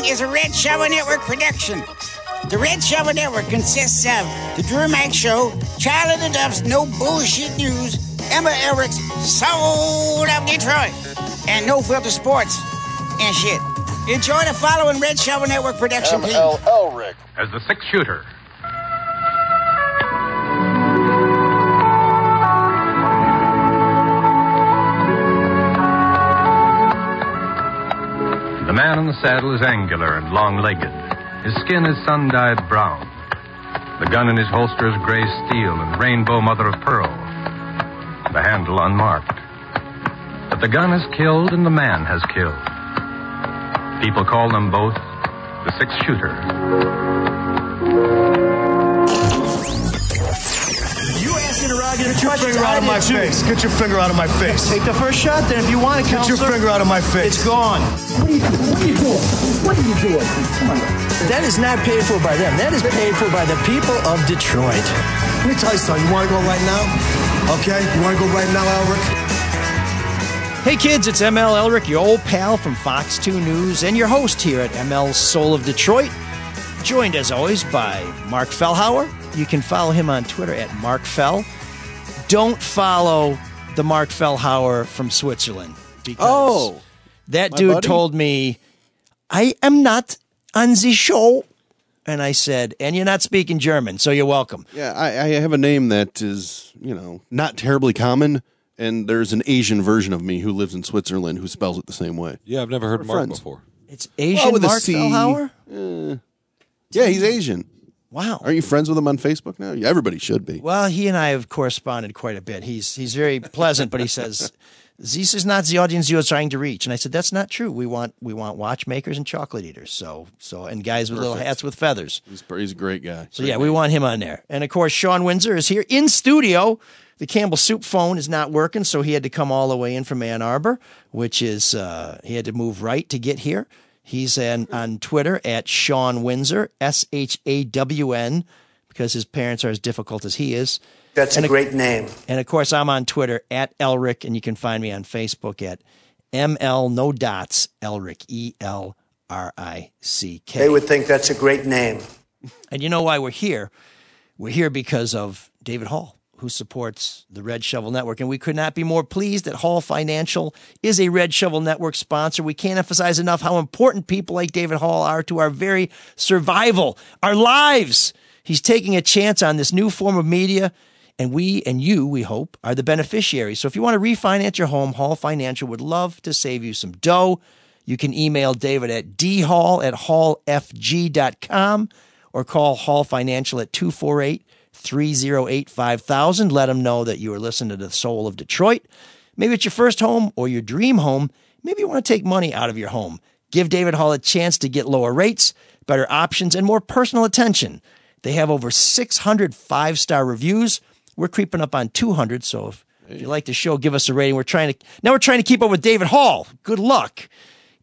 Wrestling is a Red Shovel Network production. The Red Shovel Network consists of The Drew Mack Show, Child of the Dubs, No Bullshit News, ML Elrick's Soul of Detroit, and No Filter Sports and shit. Enjoy the following Red Shovel Network production, please. M.L. Elrick. as the six shooter. Man in the saddle is angular and long legged. His skin is sun dyed brown. The gun in his holster is gray steel and rainbow mother of pearl. The handle unmarked. But the gun has killed and the man has killed. People call them both the six shooter. Ask interrogative Get your questions. finger out of my too. face. Get your finger out of my face. Take the first shot then if you want it, Get your finger out of my face. It's gone. What are you, what are you doing? What are you doing? Come on. That is not paid for by them. That is paid for by the people of Detroit. Let me tell you something. You want to go right now? Okay? You want to go right now, Elrick? Hey kids, it's ML Elrick, your old pal from Fox 2 News, and your host here at ML Soul of Detroit. Joined as always by Mark Fellhauer. You can follow him on Twitter at Mark Fell. Don't follow the Mark Fellhauer from Switzerland because Oh, that dude buddy? told me I am not on the show. And I said, and you're not speaking German, so you're welcome. yeah. I, I have a name that is, you know, not terribly common, and there's an Asian version of me who lives in Switzerland who spells it the same way. Yeah, I've never heard We're Mark friends. before. It's Asian oh, with Mark C. Fellhauer? Eh. Yeah, he's Asian. Wow. Aren't you friends with him on Facebook now? Everybody should be. Well, he and I have corresponded quite a bit. He's he's very pleasant, but he says this is not the audience you're trying to reach. And I said that's not true. We want we want watchmakers and chocolate eaters. So so and guys with little hats with feathers. He's, he's a great guy. So yeah, we want him on there. And of course, Shawn Windsor is here in studio. The Campbell Soup phone is not working, so he had to come all the way in from Ann Arbor, which is uh, he had to move right to get here. He's an, on Twitter at Shawn Windsor, S H A W N, because his parents are as difficult as he is. That's And a a- great name. And of course, I'm on Twitter at Elrick, and you can find me on Facebook at ML No Dots Elrick, E L R I C K. They would think that's a great name. And you know why we're here? We're here because of David Hall, who supports the Red Shovel Network. And we could not be more pleased that Hall Financial is a Red Shovel Network sponsor. We can't emphasize enough how important people like David Hall are to our very survival, our lives. He's taking a chance on this new form of media. And we and you, we hope, are the beneficiaries. So if you want to refinance your home, Hall Financial would love to save you some dough. You can email David at dhall at hallfg.com or call Hall Financial at 248 308 5000. Let them know that you are listening to the soul of Detroit. Maybe it's your first home or your dream home. Maybe you want to take money out of your home. Give David Hall a chance to get lower rates, better options, and more personal attention. They have over 600 five star reviews. We're creeping up on 200. So if, if you like the show, give us a rating. We're trying to now we're trying to keep up with David Hall. Good luck.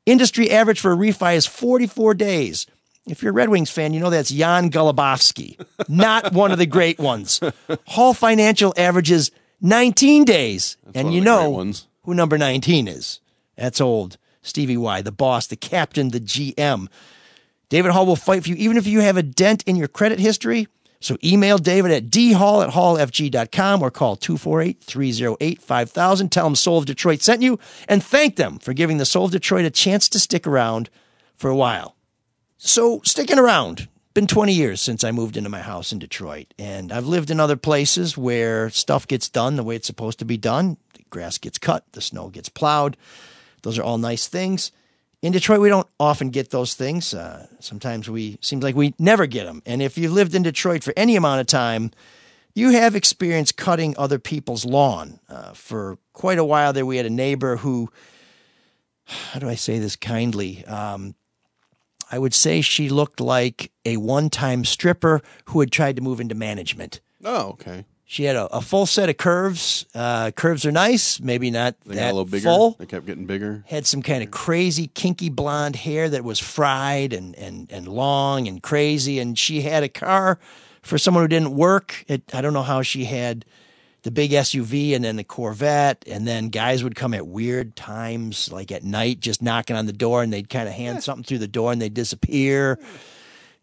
Industry average for a refi is 44 days. If you're a Red Wings fan, you know that's Yan Golubovsky, not one of the great ones. Hall Financial averages 19 days. and you of the great know who number 19 is. That's old. Stevie Y, the boss, the captain, the GM. David Hall will fight for you even if you have a dent in your credit history. So email David at dhall at hallfg.com or call 248-308-5000. Tell him Soul of Detroit sent you and thank them for giving the Soul of Detroit a chance to stick around for a while. So sticking around. Been 20 years since I moved into my house in Detroit, and I've lived in other places where stuff gets done the way it's supposed to be done. The grass gets cut, the snow gets plowed. Those are all nice things. In Detroit, we don't often get those things. Uh, sometimes we seems like we never get them. And if you've lived in Detroit for any amount of time, you have experienced cutting other people's lawn. Uh, for quite a while there, we had a neighbor who, how do I say this kindly? Um, I would say she looked like a one time stripper who had tried to move into management. Oh, okay. She had a, a full set of curves. Uh, curves are nice, maybe not They got that a little bigger. full. They kept getting bigger. Had some kind of crazy, kinky blonde hair that was fried and, and, and long and crazy. And she had a car for someone who didn't work. It, I don't know how she had the big SUV and then the Corvette, and then guys would come at weird times, like at night, just knocking on the door, and they'd kind of hand something through the door and they'd disappear.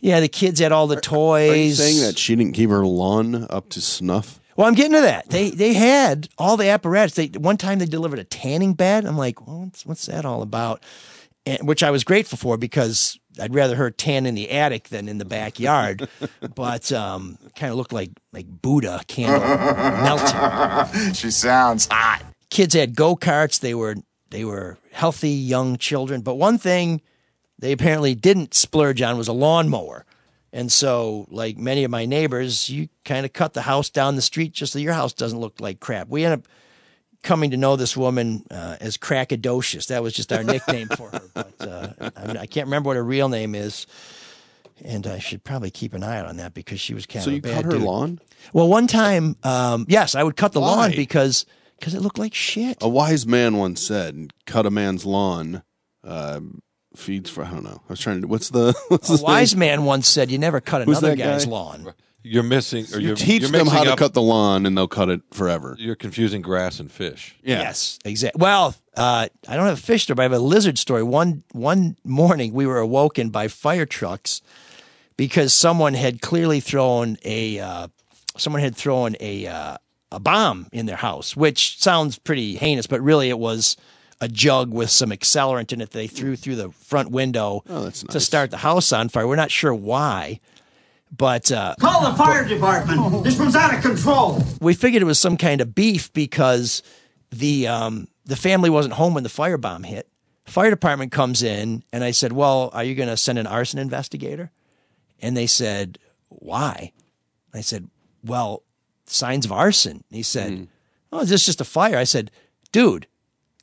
Yeah, the kids had all the toys. Are you saying that she didn't keep her lawn up to snuff? Well, I'm getting to that. They they had all the apparatus. They one time they delivered a tanning bed. I'm like, well, what's what's that all about? And, which I was grateful for because I'd rather her tan in the attic than in the backyard. but um, kind of looked like like Buddha candle melting. She sounds hot. Kids had go karts. They were they were healthy young children. But one thing they apparently didn't splurge on was a lawnmower. And so, like many of my neighbors, you kind of cut the house down the street just so your house doesn't look like crap. We end up coming to know this woman uh, as Crackadocious. That was just our nickname for her. But uh, I, mean, I can't remember what her real name is. And I should probably keep an eye out on that because she was kind So of a you bad cut her dude. lawn? Well, one time, um, yes, I would cut the lawn because because it looked like shit. A wise man once said, "Cut a man's lawn, uh, feeds for." I don't know. I was trying to. What's the? What's A his wise name? man once said, "You never cut Who's another that guy's guy? lawn." You're missing, or You you're, teach you're them how mixing to up- cut the lawn, and they'll cut it forever. You're confusing grass and fish. Yeah. Yes, exactly. Well, uh, I don't have a fish story, but I have a lizard story. One one morning, we were awoken by fire trucks because someone had clearly thrown a uh, someone had thrown a uh, a bomb in their house, which sounds pretty heinous, but really it was a jug with some accelerant in it. They threw through the front window Oh, that's to nice. start the house on fire. We're not sure why, but uh, Call the fire department. This one's out of control. we figured it was some kind of beef because the um, the family wasn't home when the firebomb hit. Fire department comes in, and I said, "Well, are you going to send an arson investigator?" And they said, "Why?" I said, "Well, signs of arson." He said, "Oh, is this just a fire?" I said, "Dude,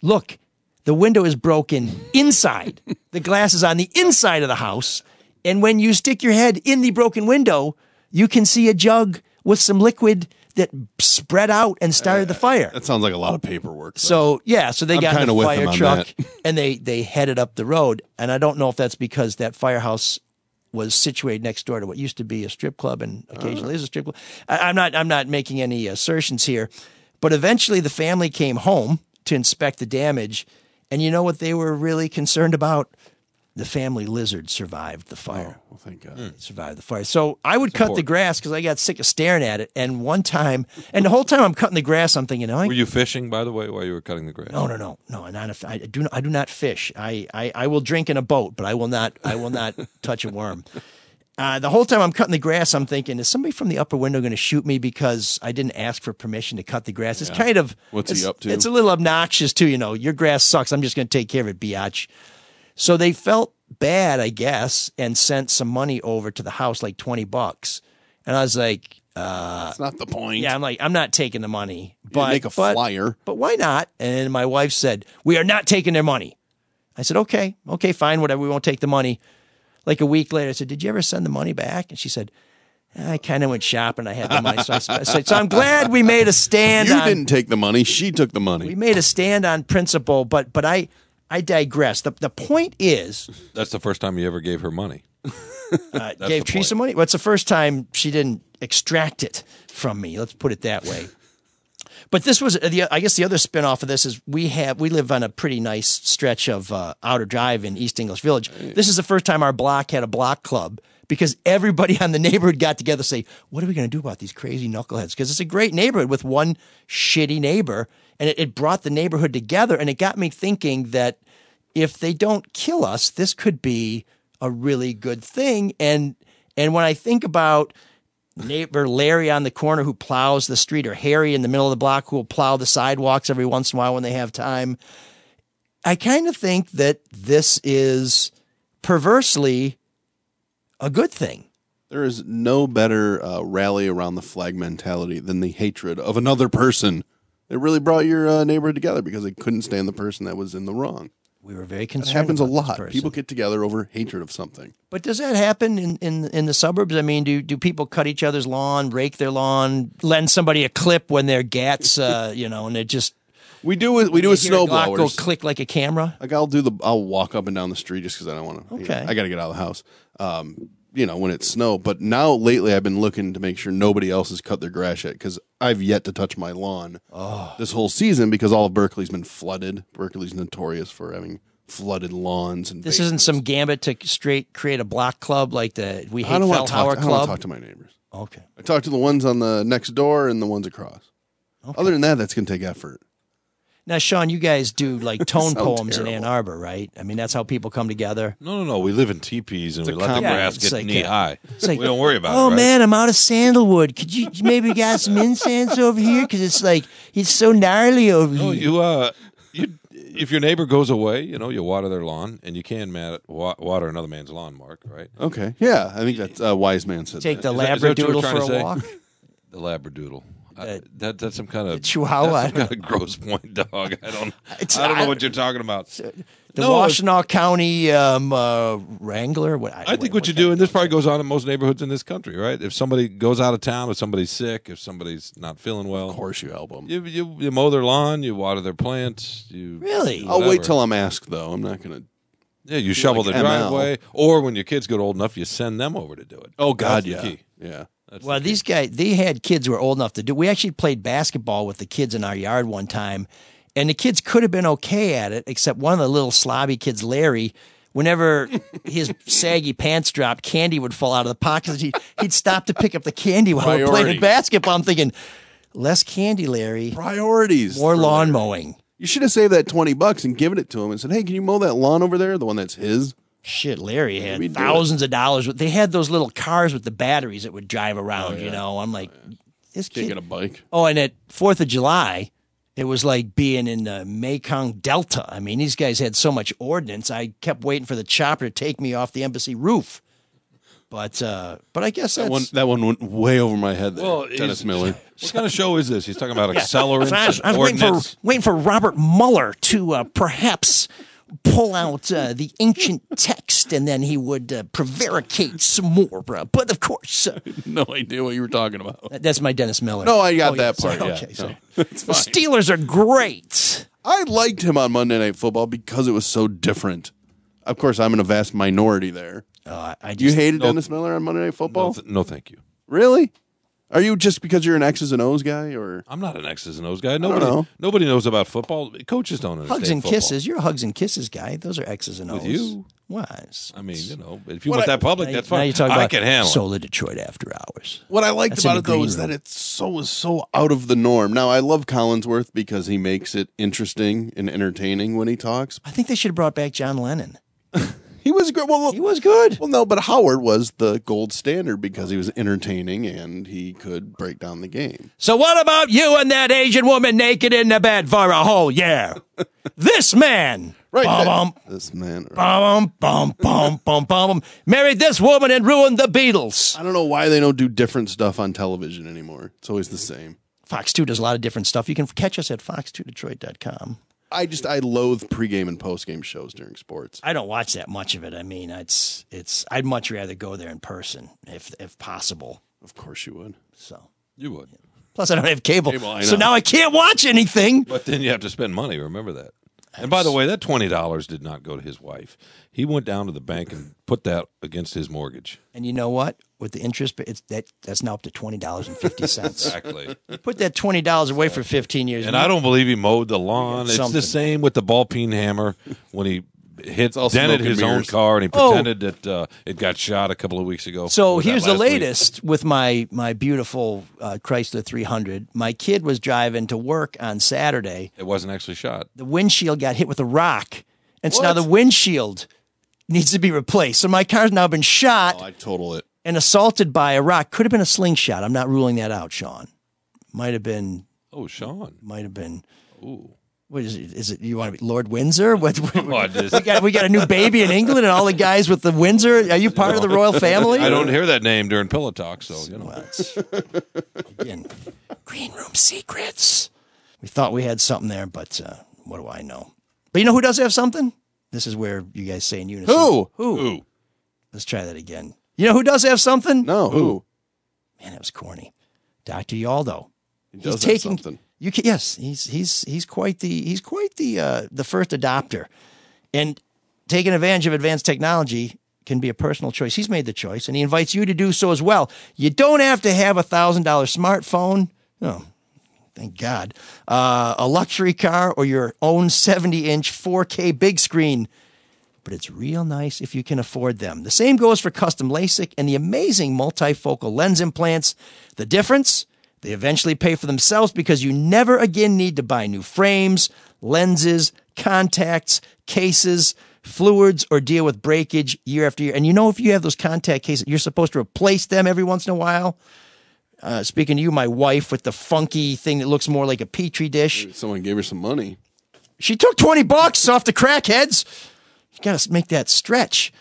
look, the window is broken inside. the glass is on the inside of the house. And when you stick your head in the broken window, you can see a jug with some liquid that spread out and started the uh, fire. That sounds like a lot of paperwork. though. So yeah, so they I'm got in the fire truck and they they headed up the road. And I don't know if that's because that firehouse was situated next door to what used to be a strip club and occasionally oh. is a strip club. I, I'm not I'm not making any assertions here, but eventually the family came home to inspect the damage, and you know what they were really concerned about? The family lizard survived the fire well, thank God. survive the fire. So I would cut the grass because I got sick of staring at it. And one time, and the whole time I'm cutting the grass, I'm thinking, oh, I Were you fishing, by the way, while you were cutting the grass? no, no, no, no. I'm not a, I do. I do not fish. I, I, I will drink in a boat, but I will not. I will not touch a worm. Uh, the whole time I'm cutting the grass, I'm thinking, is somebody from the upper window going to shoot me because I didn't ask for permission to cut the grass? It's kind of What's he up to? It's a little obnoxious too. You know, your grass sucks. I'm just going to take care of it, biatch. So they felt bad, I guess, and sent some money over to the house, like twenty bucks. And I was like, uh, That's not the point. yeah, I'm like, I'm not taking the money, You but make a but- flyer. but why not? And my wife said, We are not taking their money. I said, Okay, okay, fine, whatever. We won't take the money. Like a week later, I said, Did you ever send the money back? And she said, I kind of went shopping. I had the money. So I said, So I'm glad we made a stand You on didn't take the money. She took the money. we made a stand on principle, but but I I digress. The the point is That's the first time you ever gave her money. uh, gave Teresa money. Well, it's the first time she didn't extract it from me. Let's put it that way. But this was the. I guess the other spinoff of this is we have we live on a pretty nice stretch of uh, outer drive in East English Village. This is the first time our block had a block club because everybody on the neighborhood got together to say, "What are we going to do about these crazy knuckleheads?" Because it's a great neighborhood with one shitty neighbor, and it, it brought the neighborhood together. And it got me thinking that if they don't kill us, this could be a really good thing. And and when I think about neighbor Larry on the corner who plows the street, or Harry in the middle of the block who will plow the sidewalks every once in a while when they have time, I kind of think that this is perversely a good thing. There is no better uh, rally around the flag mentality than the hatred of another person. It really brought your uh, neighborhood together because they couldn't stand the person that was in the wrong. We were very concerned. It happens a lot. People get together over hatred of something. But does that happen in, in in the suburbs? I mean, do do people cut each other's lawn, rake their lawn, lend somebody a clip when their gats, uh, you know, and it just We do it. We do with a Glock go click like a camera? Like I'll do the. I'll walk up and down the street just because I don't want to. Okay. I got to get out of the house. Um, you know, when it snowed. But now lately, I've been looking to make sure nobody else has cut their grass yet because I've yet to touch my lawn this whole season because all of Berkley's been flooded. Berkley's notorious for having flooded lawns and This isn't some gambit to straight create a block club like the We I Hate don't want to talk. Fellhauer I don't Club. talk to my neighbors. Okay. I talk to the ones on the next door and the ones across. Other than that, that's going to take effort. Now, Shawn, you guys do like tone Sound poems in Ann. Arbor, right? I mean, that's how people come together. No, no, no. We live in teepees and we a let the grass it's get like knee a- high. Like, we don't worry about oh it. right? man, I'm out of sandalwood. Could you you maybe got some incense over here? Because it's like it's so gnarly over No, here. you uh, you if your neighbor goes away, you know, you water their lawn, and you can ma- wa- water another man's lawn, Mark. Right? Okay. Yeah, I think that's a wise man said. Take that. the Is that- is that what you were labradoodle for a walk. The labradoodle. I, Uh, that that's some kind of Chihuahua. That's some kind of Grosse Pointe dog. I don't. It's- I don't know I- what you're talking about. The No, Washtenaw County um, uh, Wrangler. What, I think what you do, and this probably goes on in most neighborhoods in this country, right? If somebody goes out of town, if somebody's sick, if somebody's not feeling well, Of course, you help them. you, you you mow their lawn, you water their plants, you Really? do I'll wait whatever. till I'm asked, though. I'm not going to. yeah, you shovel like the ML. driveway, or when your kids get old enough, you send them over to do it. Oh God, That's the yeah, key. yeah. That's Well, the these guys, they had kids who were old enough to do. We actually played basketball with the kids in our yard one time, and the kids could have been okay at it, except one of the little slobby kids, Larry. Whenever his saggy pants dropped, candy would fall out of the pockets. He'd, he'd stop to pick up the candy while we we're Priority. playing basketball. I'm thinking, less candy, Larry, Priorities. more lawn there. mowing. You should have saved that twenty bucks and given it to him and said, "Hey, can you mow that lawn over there? The one that's his." Shit, Larry had do it. thousands of dollars. They had those little cars with the batteries that would drive around. You know, I'm like, this Can't kid. get a bike. Oh, and at Fourth of July, it was like being in the Mekong Delta. I mean, these guys had so much ordnance. I kept waiting for the chopper to take me off the embassy roof. But uh, but I guess that's That one, that one went way over my head. There, Well, Dennis Miller. What kind of show is this? He's talking about Yeah. accelerants, So I was, I was waiting for waiting for Robert Mueller to uh, perhaps pull out uh, the ancient text, and then he would uh, prevaricate some more. Uh, but of course, uh, no idea what you were talking about. that's my Dennis Miller. No, I got Oh, that yeah, part. so- yeah, okay, so No, the. Steelers are great. I liked him on Monday Night Football because it was so different. Of course, I'm in a vast minority there. Uh, I You just, hated No. Dennis Miller on Monday Night No, Football? th- no, thank you. really? Are you just because you're an X's and O's guy, or I'm not an X's and O's guy. Nobody, know. nobody knows about football. Coaches don't understand Hugs and football. kisses. You're a hugs and kisses guy. Those are X's and O's. With you? Was. I mean, you know, if you want that public, Now, that's now fine. you're talking I about can handle it. Soul of Detroit after hours. what I liked That's in about the it though green is that it's so was so out of the norm. Now I love Collinsworth because he makes it interesting and entertaining when he talks. I think they should have brought back John Lennon. He was good. Well, He was good. Well, no, but Howard was the gold standard because he was entertaining and he could break down the game. So what about you and that Asian woman naked in the bed for a whole year? this man, Right. bum, This man. bum, bum, bum, bum, bum, married this woman and ruined the Beatles. I don't know why they don't do different stuff on television anymore. It's always the same. Fox 2 does a lot of different stuff. You can catch us at fox2detroit.com. I just I loathe pregame and postgame shows during sports. I don't watch that much of it. I mean, it's it's. I'd much rather go there in person if if possible. Of course you would. So You would. plus, I don't have cable, Cable, I so now I can't watch anything. But then you have to spend money. Remember that. And by the way, that twenty dollars did not go to his wife. He went down to the bank and put that against his mortgage. And you know what? With the interest, it's that that's now up to twenty dollars and fifty cents. Exactly. Put that twenty dollars away for fifteen years. and I don't believe he mowed the lawn. It's something. the same with the ball peen hammer when he hit all dented his own car and he Oh. pretended that uh, it got shot a couple of weeks ago. So here's the last week? latest with my my beautiful uh, Chrysler 300. My kid was driving to work on Saturday. It wasn't actually shot. The windshield got hit with a rock, and so now the windshield needs to be replaced. So my car's now been shot Oh, I total it. and assaulted by a rock. Could have been a slingshot. I'm not ruling that out, Shawn. Might have been. Oh, Shawn. Might have been. Ooh. What is it? Is it you want to be Lord Windsor? What, what- I we got we got a new baby in England, and all the guys with the Windsor. Are you part of the royal family? I don't hear that name during pillow talk, so you know. Well, again, green room secrets. We thought we had something there, but uh, what do I know? But you know who does have something? This is where you guys say in unison. Who? Who? Who? Let's try that again. You know who does have something? No, who? Man, that was corny. Dr. Yaldo. He He's does have taking something. You can, yes, he's he's he's quite the he's quite the uh, the first adopter. And taking advantage of advanced technology, can be a personal choice. He's made the choice, and he invites you to do so as well. You don't have to have a thousand dollar smartphone. Oh, thank God. Uh, a luxury car or your own 70 inch 4K big screen. But it's real nice if you can afford them. The same goes for custom LASIK and the amazing multifocal lens implants. The difference? They eventually pay for themselves because you never again need to buy new frames, lenses, contacts, cases, fluids, or deal with breakage year after year. And you know, if you have those contact cases, you're supposed to replace them every once in a while. Uh, speaking to you, my wife with the funky thing that looks more like a petri dish. Someone gave her some money. She took 20 bucks off the crackheads. You got to make that stretch.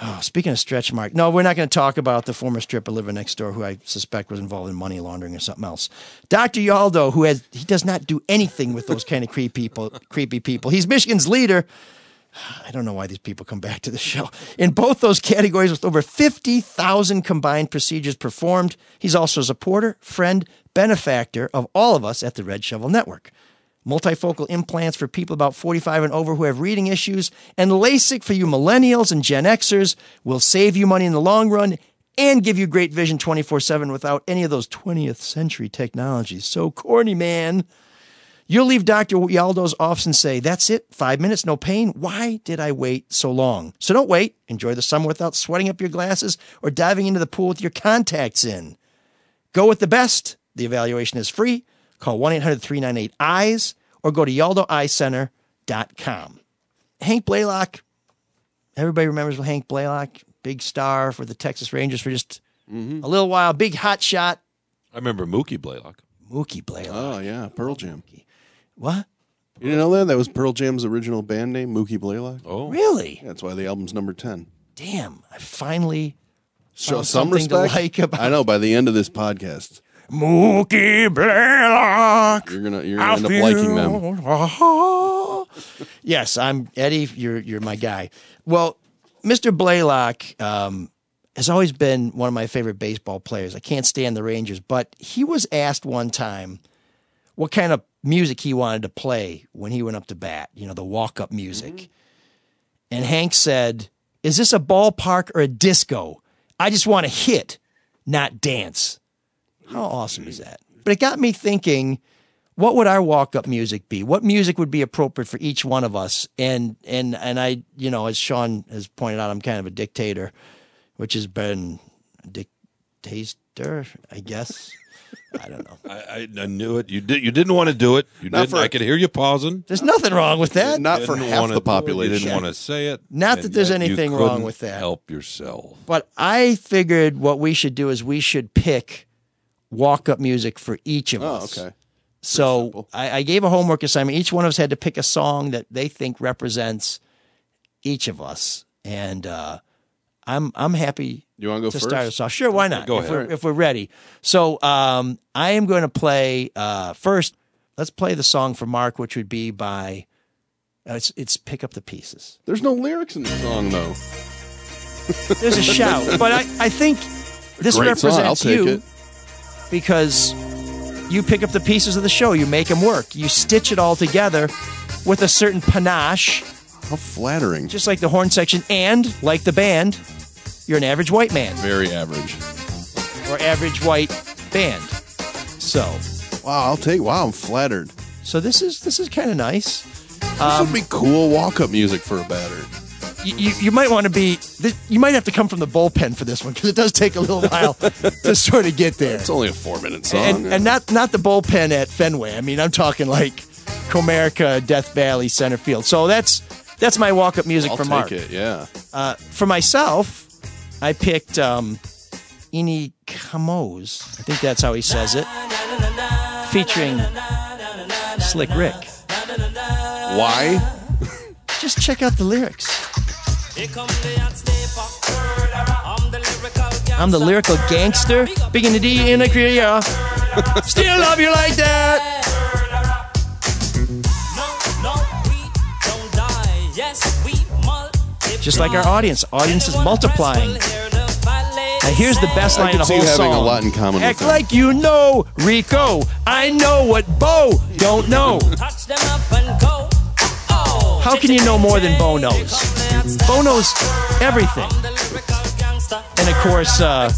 Oh, speaking of stretch, Mark. No, we're not going to talk about the former stripper living next door who I suspect was involved in money laundering or something else. Dr. Yaldo, who has he does not do anything with those kind of creepy people, creepy people. He's Michigan's leader. I don't know why these people come back to the show. In both those categories, with over 50,000 combined procedures performed, he's also a supporter, friend, benefactor of all of us at the Red Shovel Network. Multifocal implants for people about 45 and over who have reading issues, and LASIK for you millennials and Gen Xers will save you money in the long run and give you great vision 24 7 without any of those 20th century technologies. So corny, man. You'll leave Dr. Yaldo's office and say, That's it, five minutes, no pain. Why did I wait so long? So don't wait. Enjoy the summer without sweating up your glasses or diving into the pool with your contacts in. Go with the best. The evaluation is free. Call 1 800 398 EYES or go to yaldoeyecenter.com. Hank Blalock, everybody remembers Hank Blalock, big star for the Texas Rangers for just mm-hmm. a little while, big hot shot. I remember Mookie Blaylock. Mookie Blaylock. Oh yeah, Pearl Jam. What? You didn't know that? That was Pearl Jam's original band name, Mookie Blaylock. Oh, Really? Yeah, that's why the album's number ten. Damn, I finally Show some something to respect. like about- I know. By the end of this podcast, Mookie Blaylock. you're gonna you're gonna end up liking them. yes, I'm Eddie. You're you're my guy. Well, Mr. Blalock um, has always been one of my favorite baseball players. I can't stand the Rangers, but he was asked one time what kind of music he wanted to play when he went up to bat. You know, the walk up music. And Hank said, "Is this a ballpark or a disco? I just want to hit, not dance." How awesome is that? But it got me thinking what would our walk up music be? What music would be appropriate for each one of us? And and and I, you know, as Shawn has pointed out, I'm kind of a dictator, which has been dictator, I guess. I don't know. I, I, I knew it. You did. You didn't want to do it. You Not didn't. for- I could hear you pausing. There's nothing wrong with that. Not for Didn't half wanna the population. You didn't want to say it. Not that there's yet you anything wrong with that. Help yourself. But I figured what we should do is we should pick walk up music for each of Oh, us. okay. So. I, I gave a homework assignment. Each one of us had to pick a song that they think represents each of us, and uh, I'm I'm happy You want to go to first? start us off. Sure, why not? Go if ahead. We're, if we're ready. So um, I am going to play uh, first. Let's play the song for Mark, which would be by. Uh, it's it's pick up the pieces. There's no lyrics in the song though. There's a shout, but I, I think this Great song. I'll represents take you it. Because you pick up the pieces of the show, you make them work, you stitch it all together with a certain panache, How flattering. just like the horn section, and like the band, you're an average white man Very average. or average white band. So, Wow, I'll take. Wow, I'm flattered. so this is this is kind of nice. This Um, would be cool walk-up music for a batter. You, you, might want to be. You might have to come from the bullpen for this one because it does take a little while to sort of get there. It's only a four-minute song. and, and not not the bullpen at Fenway. I mean, I'm talking like Comerica, Death Valley, center field. So that's that's my walk up music I'll for Mark. it. Yeah. Uh, for myself, I picked um, Ini Kamoze. I think that's how he says it, featuring Slick Rick. Why? Just check out the lyrics. I'm the lyrical gangster, big in the D in the Korea. Still love you like that. Just like our audience, audience is multiplying. Now here's the best line in can the see whole you having song. a lot in common with Act them. like you know, Rico. I know what Bo don't know. How can you know more than Bo knows? Bo knows everything. And of course, uh,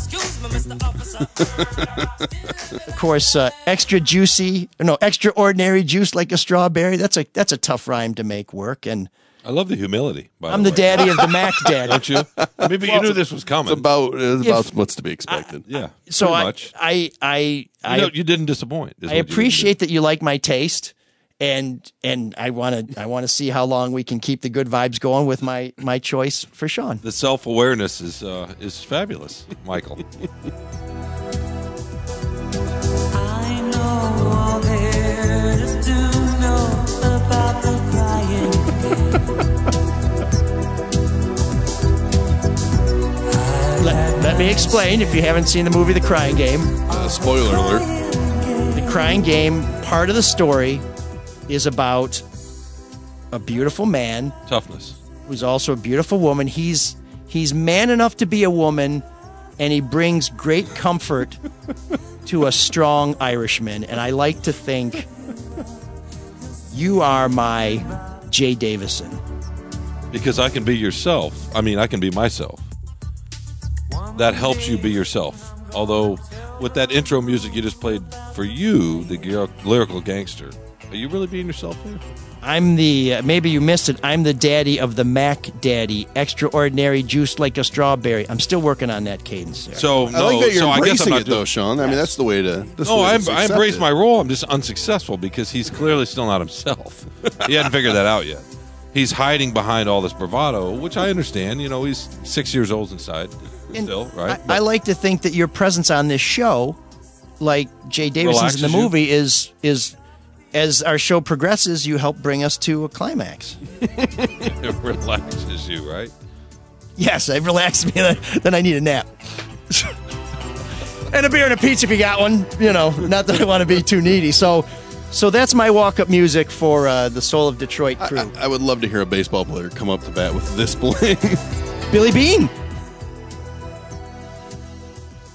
of course, uh, extra juicy, no, extraordinary juice like a strawberry. That's a that's a tough rhyme to make work. And I love the humility. By I'm the the daddy of the Mac Daddy. Don't you? Maybe you knew this was coming. It's about it's about If- what's to be expected. yeah. So I, much. I, I, I, you, know, you didn't disappoint. I what you appreciate that you like my taste, and and I want to I want to see how long we can keep the good vibes going with my my choice for Shawn. the self awareness is uh, is fabulous, Michael. I know all there is to know about the crying game. Let, let me explain. If you haven't seen the movie The Crying Game, Uh, spoiler alert. The Crying Game part of the story is about a beautiful man Toughness. who's also a beautiful woman. He's he's man enough to be a woman, and he brings great comfort to a strong Irishman. And I like to think you are my Jaye Davidson. Because I can be yourself. I mean, I can be myself. That helps you be yourself. Although, with that intro music you just played for you, the lyrical gangster, are you really being yourself there? I'm the uh, maybe you missed it. I'm the daddy of the Mac Daddy, extraordinary juice like a strawberry. I'm still working on that cadence. There. So I no, like that you're so I guess I'm embracing not it though, doing- Shawn. I mean, that's the way to. That's the No, way I, to I accept embrace it. my role. I'm just unsuccessful because he's clearly still not himself. he hadn't figured that out yet. He's hiding behind all this bravado, which I understand. You know, he's six years old inside And still, right? I, I like to think that your presence on this show, like Jaye Davidson's in the Relaxes you? movie, is is as our show progresses, you help bring us to a climax. it relaxes you, right? Yes, it relaxes me. Then, then I need a nap. and a beer and a pizza if you got one. You know, not that I want to be too needy. So, so that's my walk-up music for uh, the Soul of Detroit crew. I, I would love to hear a baseball player come up to bat with this playing. Billy Bean.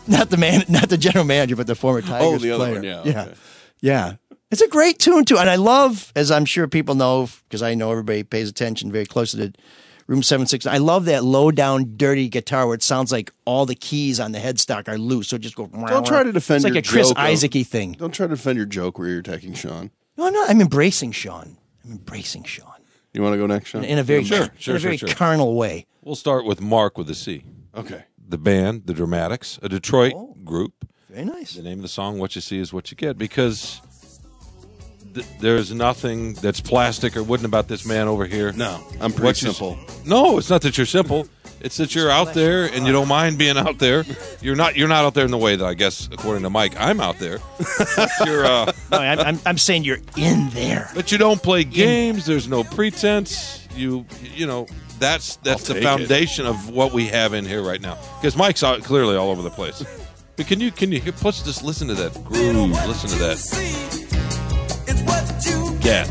Not the man, not the general manager, but the former Tigers Oh, the other player. one, yeah, yeah, okay. yeah. It's a great tune too, and I love, as I'm sure people know, because I know everybody pays attention very closely to Room Seven Six. I love that low down, dirty guitar where it sounds like all the keys on the headstock are loose, so it just go. Don't try to defend It's like your a Chris joke Isaac-y thing. Don't try to defend your joke where you're attacking Shawn. No, I'm not. I'm embracing Shawn. I'm embracing Shawn You want to go next, Shawn? in a very, Sure, in sure, a very sure, sure. carnal way. We'll start with Mark with a C. Okay. The band, the Dramatics, a Detroit Oh. group. Very nice. The name of the song, What You See Is What You Get, because th- there's nothing that's plastic or wooden about this man over here. No, I'm pretty What you- simple. No, it's not that you're simple. It's that you're out there and you don't mind being out there. You're not. You're not out there in the way that I guess, according to Mike, I'm out there. You're. Uh, No, I'm, I'm, I'm saying you're in there. but you don't play games. There's no pretense. You. You know. That's that's I'll the take it. foundation of what we have in here right now. Because Mike's out clearly all over the place. But can you can you let's just listen to that groove? Listen to that It's what you get.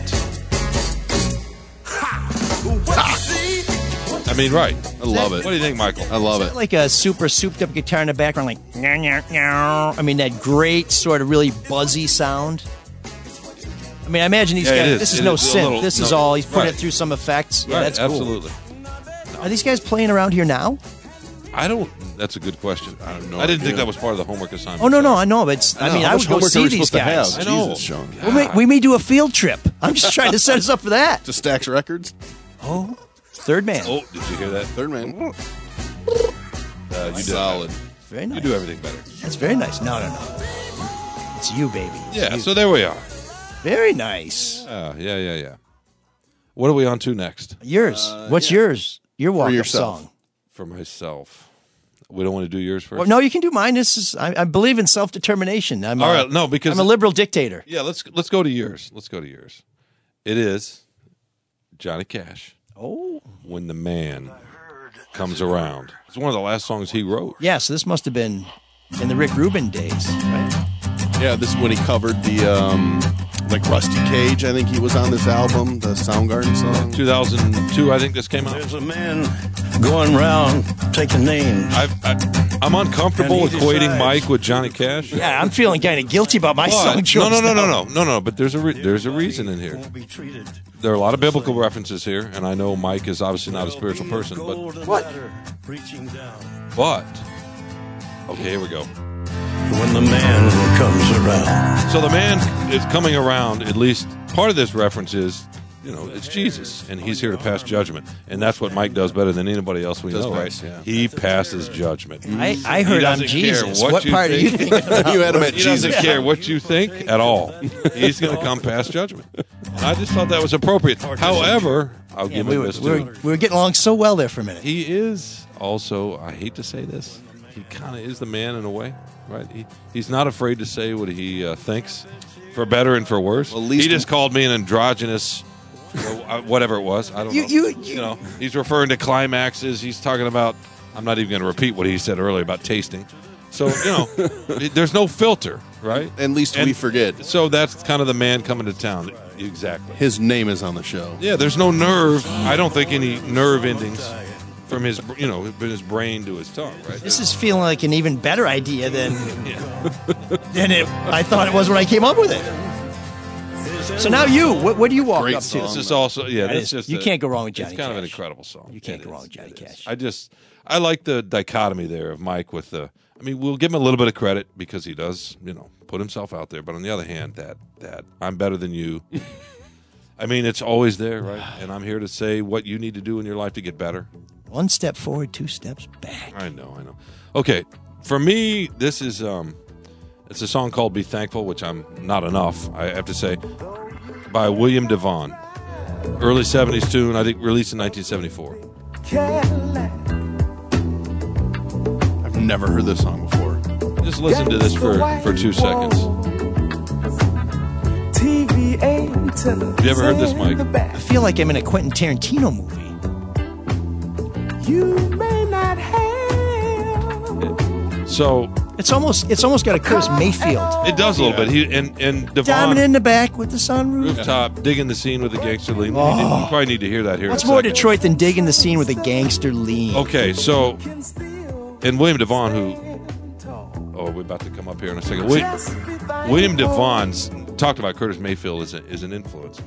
what you see. I mean, right? I love it. What do you think, Michael? I love it. like a super souped up guitar in the background, like. I mean that great sort of really buzzy sound. I mean, I imagine these Yeah, guys. is. This is It no is synth. little- this is all he's put right. it through some effects. Yeah, right, that's cool. absolutely. Are these guys playing around here now? I don't. That's a good question. I don't know. I didn't think that was part of the homework assignment. Oh no, no, I know. But it's, I, know, mean, how I much would go homework are see we these supposed to guys. have? I know. Jesus, Shawn. We may, we may do a field trip. I'm just trying to set us up for that. To Stacks Records, Oh, third man. Oh, did you hear that? third man. Uh, you did Solid. very You do everything better. That's very nice. No, no, no. It's you, baby. It's Yeah. you. So there we are. very nice. Uh, yeah, yeah, yeah. What are we on to next? Yours. What's yours? Your walk up yourself. song. For myself. We don't want to do yours first. Well, no, you can do mine. This is I, I believe in self determination. I'm All a- right, no, because I'm a liberal dictator. Yeah, let's let's go to yours. Let's go to yours. It is Johnny Cash. Oh, When the man comes around. It's one of the last songs he wrote. yeah. So this must have been in the Rick Rubin days, right? Yeah, this is when he covered the um, like Rusty Cage. I think he was on this album, the Soundgarden song. 2002, I think this came out. There's a man going round taking names. I've, I, I'm uncomfortable equating Mike with Johnny Cash. Yeah, I'm feeling kind of guilty about my song choice. no, no, no, now. no, no, no. But there's a re- there's a reason in here. Won't be treated. There are a lot of biblical references here, and I know Mike is obviously not a spiritual person, but What? ladder down. but okay, here we go. When the man comes around. So the man is coming around. At least part of this reference is, you know, it's Jesus, and he's here to pass judgment, and that's what Mike does better than anybody else we Does know. right? yeah. He passes judgment. I, I heard I'm Jesus. what What, you part are you think. thinking? about? you had him at He doesn't Jesus. care what you think at all. He's going to come pass judgment. And I just thought that was appropriate. However, I'll Yeah, give we, him were, this we, were, too. we were getting along so well there for a minute. He is also, I hate to say this, he kind of is the man in a way, right? He, he's not afraid to say what he uh, thinks, for better and for worse. Well, at least- he just called me an androgynous, uh, whatever it was. I don't You- know. you- you- know, he's referring to climaxes. He's talking about. I'm not even going to repeat what he said earlier about tasting. So you know, there's no filter, right? At least we forget. So that's kind of the man coming to town. Exactly. His name is on the show. Yeah, there's no nerve. I don't think any nerve endings from his, you know, from his brain to his tongue, right? This is feeling like an even better idea than than it, I thought it was when I came up with it. So now you, what, what do you walk Great up to? song. This is also, yeah, That this is- just you a- can't go wrong with Johnny It's kind of an Cash. incredible song. You can't It go wrong with Johnny It is. Cash. I just, I like the dichotomy there of Mike with the. I mean, we'll give him a little bit of credit because he does, you know, put himself out there. But on the other hand, that that I'm better than you. I mean, it's always there, right? And I'm here to say what you need to do in your life to get better. One step forward, two steps back. I know, I know. Okay, for me, this is um, it's a song called "Be Thankful," which I'm not enough. I have to say, by William DeVaughn, early '70s tune. I think released in 1974. I've never heard this song before. Just listen to this for for two seconds. Have you ever heard this, Mike? I feel like I'm in a Quentin Tarantino movie. So It's almost it's almost got a Curtis Mayfield. it does a little bit. He and and Diamond Devon in the back with the sunroof. rooftop digging the scene with the gangster lean. You, oh. you probably need to hear that here. in What's a more second. Detroit than digging the scene with a gangster lean? Okay, so and William DeVaughn, who oh, we're about to come up here in a second. William, William DeVaughn's talked about Curtis Mayfield as, a, as an influence.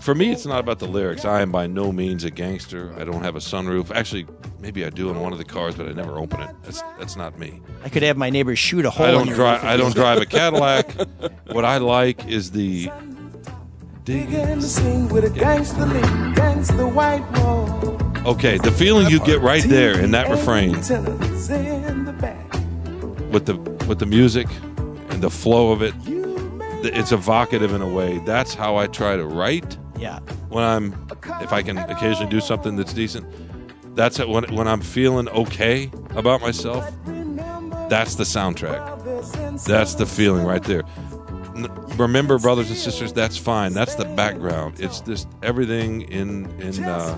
For me, it's not about the lyrics. I am by no means a gangster. I don't have a sunroof. Actually, maybe I do in one of the cars, but I never open it. That's that's not me. I could have my neighbor shoot a hole. I in don't drive. I don't drive a Cadillac. what I like is the okay, the feeling you get right there in that refrain with the with the music and the flow of it. It's evocative in a way. That's how I try to write Yeah. when I'm, if I can occasionally do something that's decent. That's it. When when I'm feeling okay about myself. That's the soundtrack. That's the feeling right there. Remember, brothers and sisters, that's fine. That's the background. It's just everything in in uh,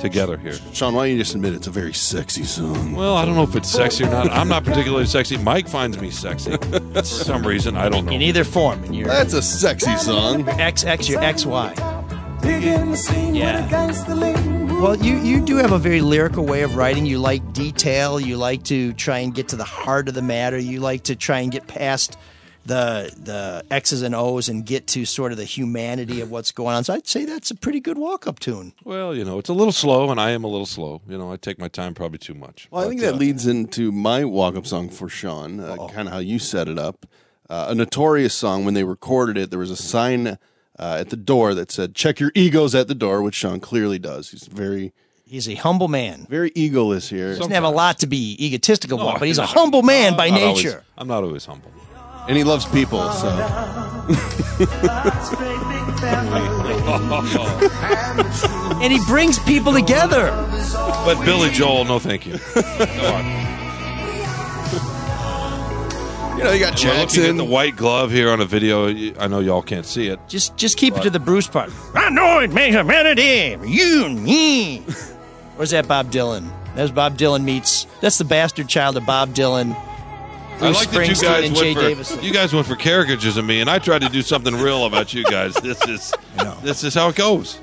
together here. Shawn, why don't you just admit it's a very sexy song? Well, I don't know if it's sexy or not. I'm not particularly sexy. Mike finds me sexy for some reason. I don't know. In either form, in your That's a sexy song. XX, your XY. Yeah. Well, you, you do have a very lyrical way of writing. You like detail. You like to try and get to the heart of the matter. You like to try and get past the the X's and O's and get to sort of the humanity of what's going on. So I'd say that's a pretty good walk up tune. Well, you know, it's a little slow, and I am a little slow. You know, I take my time probably too much. Well, I think that uh, leads into my walk-up song for Shawn, uh, kind of how you set it up. Uh, a notorious song. When they recorded it, there was a sign uh, at the door that said "Check your egos at the door," which Shawn clearly does. He's very, He's a humble man. very egoless here, Doesn't have a lot to be egotistical about, but he's a humble man by I'm not always- nature. I'm not always humble. And he loves people. So And he brings people together. But Billy Joel, no, thank you. You know, you got We're looking at the white glove here on a video. I know y'all can't see it. Just just keep it to the Bruce part. I know it makes a melody you and me. Where's that Bob Dylan? That's Bob Dylan meets. That's the bastard child of Bob Dylan I like that you guys went Jay for Davidson. you guys went for caricatures of me, and I tried to do something real about you guys. This is this is how it goes.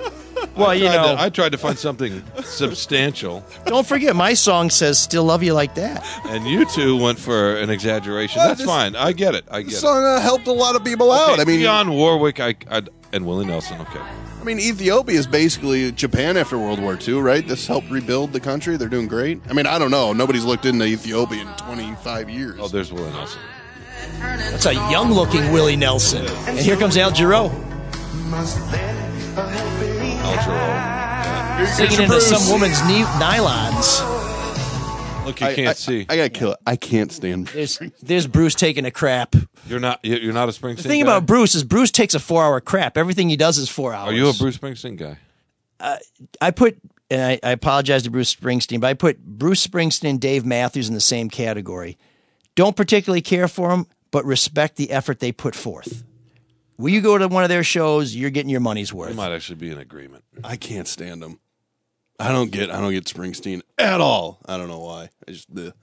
Well, I you tried know, to, I tried to find something substantial, don't forget my song says "Still Love You Like That." and you two went for an exaggeration. Well, That's this- fine. I get it. I The get it. song uh, helped a lot of people out. I mean, Dionne Warwick, I, I and Willie Nelson. Okay, I mean, Ethiopia is basically Japan after World War II, right? This helped rebuild the country. They're doing great. I mean, I don't know. Nobody's looked into Ethiopia in 25 years. oh, there's Willie Nelson. That's a young-looking Willie Nelson, and here comes Al Jarreau Al Jarreau. singing into some woman's knee- nylons. Look, you I, can't I- see. I, gotta kill it. I can't stand. There's, there's Bruce taking a crap. you're not. You're not a Springsteen. The thing guy? about Bruce is Bruce takes a four-hour crap. Everything he does is four hours. Are you a Bruce Springsteen guy? Uh, I put, and I, I apologize to Bruce Springsteen, but I put Bruce Springsteen and Dave Matthews in the same category. Don't particularly care for them, but respect the effort they put forth. Will you go to one of their shows? You're getting your money's We worth. might actually be in agreement. I can't stand him. I don't get. I don't get Springsteen at all. I don't know why. I just. The,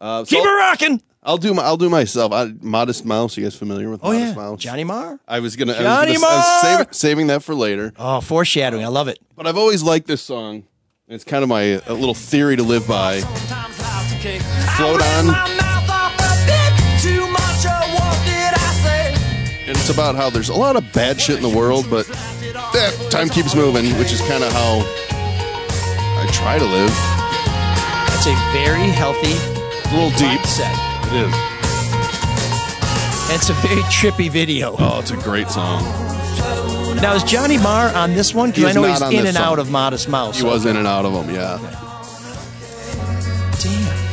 uh, so Keep it I'll, rocking. I'll do. My, I'll do myself. I, Modest Mouse. You guys familiar with Oh Modest yeah, Mouse? Johnny Marr. I was gonna. I Johnny was, gonna, I was Marr! saving, saving that for later. Oh, foreshadowing. I love it. But I've always liked this song. It's kind of my a little theory to live by. Float on. And it's about how there's a lot of bad shit in the world, but that time keeps moving, which is kind of how I try to live. That's a very healthy a little deep. set. It is. And it's a very trippy video. Oh, it's a great song. Now is Johnny Marr on this one? Because I know he's in and song. out of Modest Mouse. He was in and out of them, yeah. Damn.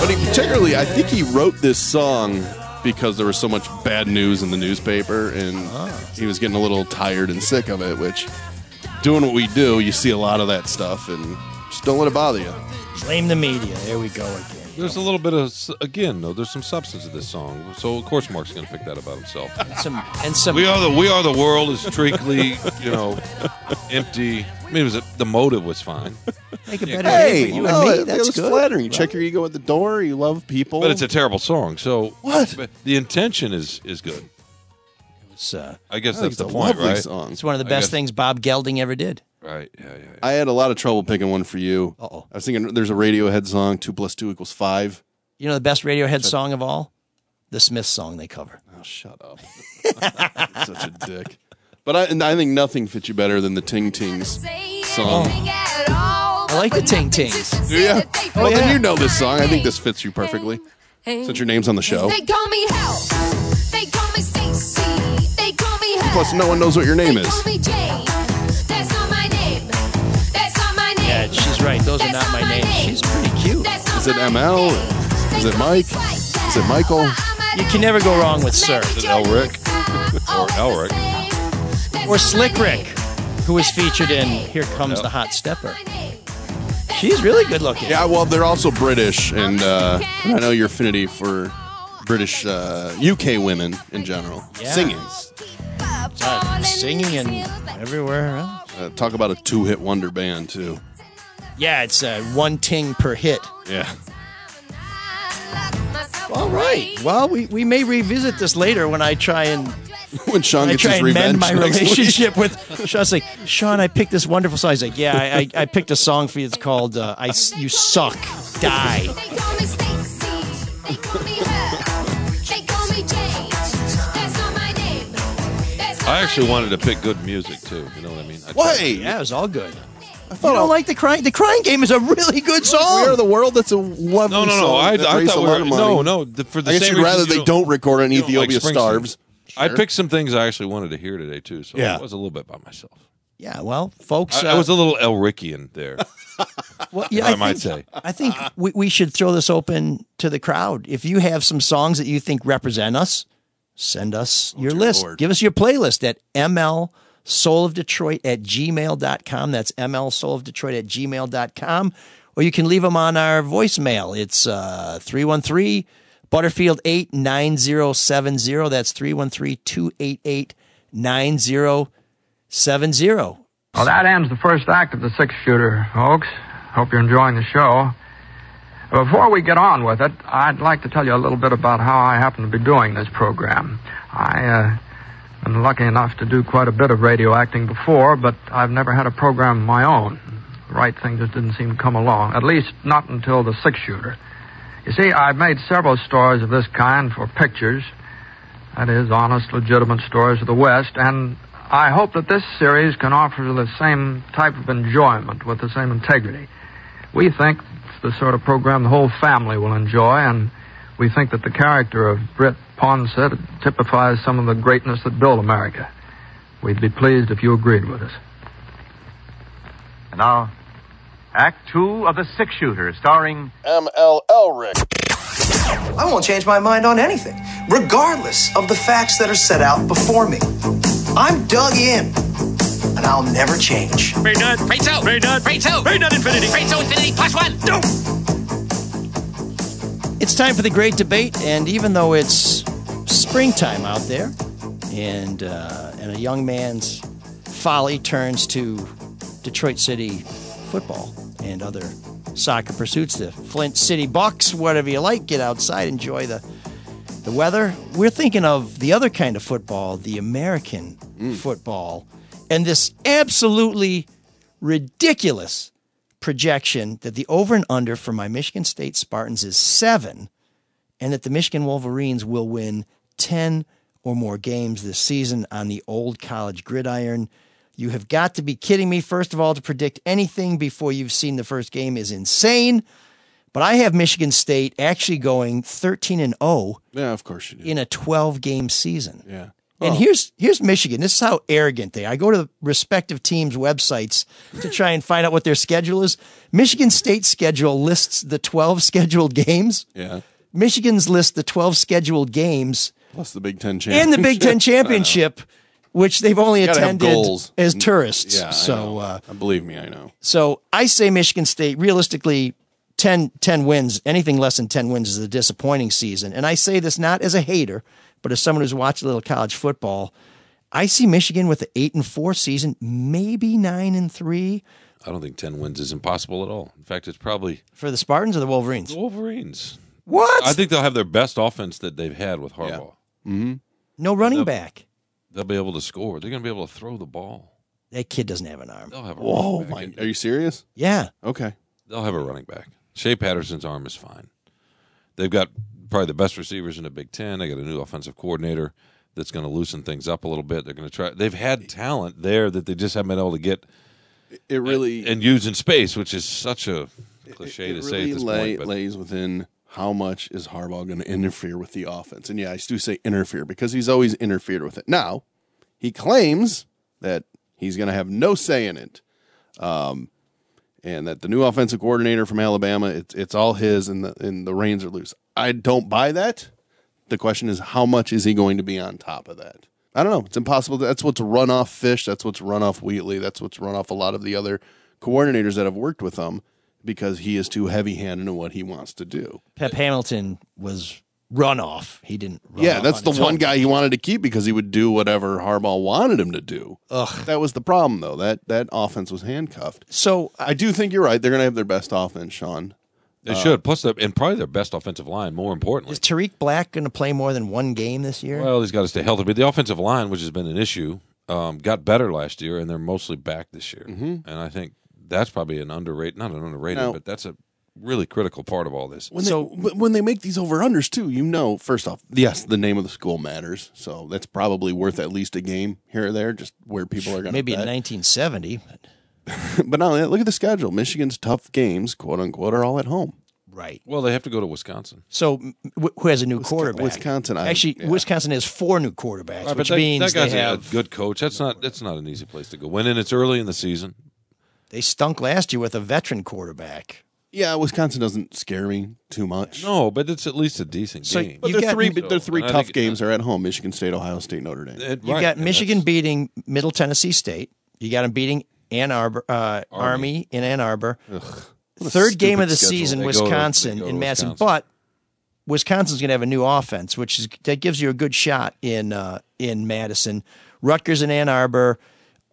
But he particularly, I think he wrote this song because there was so much bad news in the newspaper, and ah. he was getting a little tired and sick of it. Which, doing what we do, you see a lot of that stuff, and just don't let it bother you. Blame the media. There we go again. There's a little bit of again though. There's some substance to this song, so of course Mark's going to pick that about himself. Some and some. We are the we are the world is treacly, you know, empty. I mean, it was the motive was fine, Make a better Hey, day for you no, and me. it, That's it was good. flattering. You check your ego at the door. You love people, but it's a terrible song. So What? The intention is is good. It's, uh, I guess I think that's the it's a point, lovely right? song. it's one of the I best guess- things Bob Geldof ever did. Right? Yeah, yeah. yeah. I had a lot of trouble picking one for you. Uh-oh. I was thinking there's a Radiohead song, two plus two equals five. You know the best Radiohead song of all? The Smiths song they cover. Oh, shut up! Such a dick. But I, and I think nothing fits you better than the Ting Tings song. I like the Ting Tings. Do you? well, yeah. then you know this song. I think this fits you perfectly. Since your name's on the show. They call me Hell. Plus, no one knows what your name is. Call me Jane. That's not my name. That's not my name. Yeah, she's right. Those are not my names. She's pretty cute. Is it ML? Is it Mike? Is it Michael? You can never go wrong with Sir. Is it Elrick? or Elrick? Or Slick Rick, who was featured in Here Comes the Hot Stepper. She's really good looking. Yeah, well, they're also British, and uh, I know your affinity for British uh, UK women in general. Yeah. Singing. Uh, singing and everywhere else. Uh, talk about a two hit wonder band, too. Yeah, it's uh, one ting per hit. Yeah. All right. Well, we, we may revisit this later when I try and when Shawn I gets try his and revenge mend my next week. relationship with Shawn's like, Shawn, I picked this wonderful song. He's like, Yeah, I, I, I picked a song for you. It's called uh, "I You Suck, Die." I actually wanted to pick good music too. You know what I mean? I Why? Yeah, it was all good. I You don't like the crying? The crying game is a really good song. We Are the World. That's a lovely No, no, no. song I, that I raised thought a we lot were of money. no, no. The, for the I guess same you'd rather reason they you don't record on you don't like Ethiopia Springsteen. Starves. I Sure. picked some things I actually wanted to hear today too, so Yeah. I was a little bit by myself. Yeah, well, folks, I, uh, I was a little Elrickian there. well, yeah, I I, might think, say. I think we, we should throw this open to the crowd. If you have some songs that you think represent us, send us your list. Lord. Give us your playlist at ML Soul of Detroit at gmail.com. That's ML Soul of Detroit at gmail.com. Or you can leave them on our voicemail. It's uh, 313 Butterfield 8 9070. That's 313 288 9070. Well, that ends the first act of the six shooter, folks. Hope you're enjoying the show. Before we get on with it, I'd like to tell you a little bit about how I happen to be doing this program. I, uh, been lucky enough to do quite a bit of radio acting before, but I've never had a program of my own. The right thing just didn't seem to come along, at least not until the six shooter. You see, I've made several stories of this kind for pictures. That is, honest, legitimate stories of the West, and I hope that this series can offer the same type of enjoyment with the same integrity. We think the sort of program the whole family will enjoy, and we think that the character of Britt Ponsett typifies some of the greatness that built America. We'd be pleased if you agreed with us. And now, Act Two of The Six Shooter, starring M.L. Elrick. I won't change my mind on anything, regardless of the facts that are set out before me. I'm dug in, and I'll never change. Brain nut. Brain two. Brain nut. Brain two. Brain nut infinity. Brain two infinity plus one. No. It's time for the great debate, and even though it's springtime out there, and uh, and a young man's folly turns to Detroit City football and other soccer pursuits, the Flint City Bucks, whatever you like, get outside, enjoy the the weather. We're thinking of the other kind of football, the American football, and this absolutely ridiculous projection that the over and under for my Michigan State Spartans is seven, and that the Michigan Wolverines will win 10 or more games this season on the old college gridiron. You have got to be kidding me. First of all, to predict anything before you've seen the first game is insane. But I have Michigan State actually going 13 and 0 Yeah, of course you do. in a 12 game season. Yeah. And Oh. here's here's Michigan. This is how arrogant they. are. I go to the respective teams' websites to try and find out what their schedule is. Michigan State's schedule lists the 12 scheduled games. Yeah. Michigan's list the 12 scheduled games Plus the Big Ten championship. and the Big Ten championship, which they've only gotta have attended goals. as tourists. Yeah, I so know. uh, believe me, I know. so I say Michigan State, realistically, 10, 10 wins, anything less than 10 wins is a disappointing season. And I say this not as a hater, but as someone who's watched a little college football. I see Michigan with an 8 and 4 season, maybe 9 and 3 I don't think 10 wins is impossible at all. In fact, it's probably for the Spartans or the Wolverines. the Wolverines. What? I think they'll have their best offense that they've had with Harbaugh. Mm-hmm. No running back. They'll be able to score. They're going to be able to throw the ball. That kid doesn't have an arm. They'll have a Whoa, running back. my, are you serious? Yeah. Okay. They'll have a running back. Shea Patterson's arm is fine. They've got probably the best receivers in the Big Ten. They got a new offensive coordinator that's going to loosen things up a little bit. They're going to try. They've had talent there that they just haven't been able to get It really and use in space, which is such a cliche it to say really at this lay, point. But lays within how much is Harbaugh going to interfere with the offense. And yeah, I do say interfere because he's always interfered with it. Now, he claims that he's going to have no say in it. Um, and that the new offensive coordinator from Alabama, it's it's all his, and the and the reins are loose. I don't buy that. The question is, how much is he going to be on top of that? I don't know. It's impossible. That's what's run off Fisch. That's what's run off Wheatley. That's what's run off a lot of the other coordinators that have worked with him because he is too heavy handed in what he wants to do. Pep Hamilton was runoff. He didn't run yeah, that's on the one own. guy he wanted to keep because he would do whatever Harbaugh wanted him to do. Ugh. That was the problem, though. That that offense was handcuffed. So I do think you're right. They're going to have their best offense, Shawn. they Uh, should. Plus, the, and probably their best offensive line. More importantly, Is Tarik Black going to play more than one game this year? Well, he's got to stay healthy. But the offensive line, which has been an issue, um, got better last year, and they're mostly back this year. Mhm. And I think that's probably an underrated, not an underrated, Now- but that's a really critical part of all this. When they, when they make these over unders too, you know, first off, yes, the name of the school matters, so that's probably worth at least a game here or there, just where people are going to Maybe in 1970. But but not only that, look at the schedule. Michigan's tough games, quote unquote, are all at home. Right. Well, they have to go to Wisconsin. So m- who has a new quarterback? Wisconsin, I- Actually, yeah. Wisconsin has four new quarterbacks, Right, which that, means that guy's they have a good coach. That's not that's not an easy place to go. When and it's early in the season. they stunk last year with a veteran quarterback. Yeah, Wisconsin doesn't scare me too much. No, but it's at least a decent So game. But You their got- three, but their three I tough think- games are at home: Michigan State, Ohio State, Notre Dame. It- You right, got and Michigan that's- beating Middle Tennessee State. You got them beating Ann Arbor, uh, Army. in Ann Arbor. What a Third game stupid of the schedule. season, They go to- Wisconsin go to in Madison. Wisconsin. But Wisconsin's going to have a new offense, which is that gives you a good shot in uh, in Madison. Rutgers in Ann Arbor,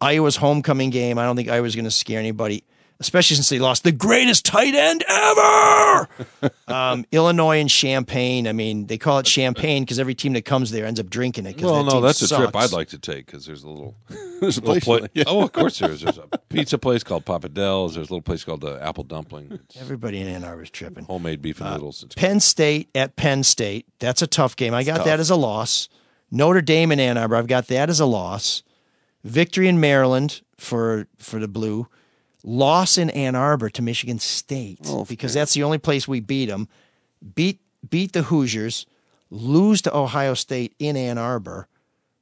Iowa's homecoming game. I don't think Iowa's going to scare anybody. Especially since they lost the greatest tight end ever. um, Illinois and Champaign. I mean, they call it Champagne because every team that comes there ends up drinking it. Well, that no, that's a trip. I'd like to take because there's a little, There's a little place pla- for that, yeah. Oh, of course there is. There's a pizza place called Papa Del's. There's a little place called the Apple Dumpling. It's Everybody in Ann Arbor is tripping. homemade beef and noodles. It's Penn State at Penn State. That's a tough game. I got tough. that as a loss. Notre Dame in Ann Arbor. I've got that as a loss. Victory in Maryland for for the blue. Loss in Ann Arbor to Michigan State Oh, because that's the only place we beat them. Beat beat the Hoosiers. Lose to Ohio State in Ann Arbor.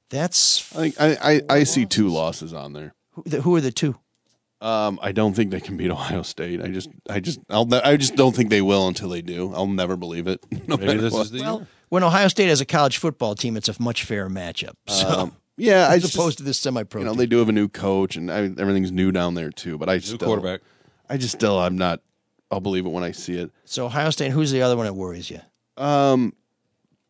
That's I think I, I, I see two losses on there. who, the, who are the two? Um, I don't think they can beat Ohio State. I just, I just, I'll, I just don't think they will until they do. I'll never believe it. No Maybe matter this what. is the Well, when Ohio State has a college football team, it's a much fairer matchup. So, Um, yeah, I as just, opposed to this semi-pro. you know, team. they do have a new coach and I, everything's new down there too. But I new still, quarterback. I just still, I'm not. I'll believe it when I see it. so Ohio State. Who's the other one that worries you? Um,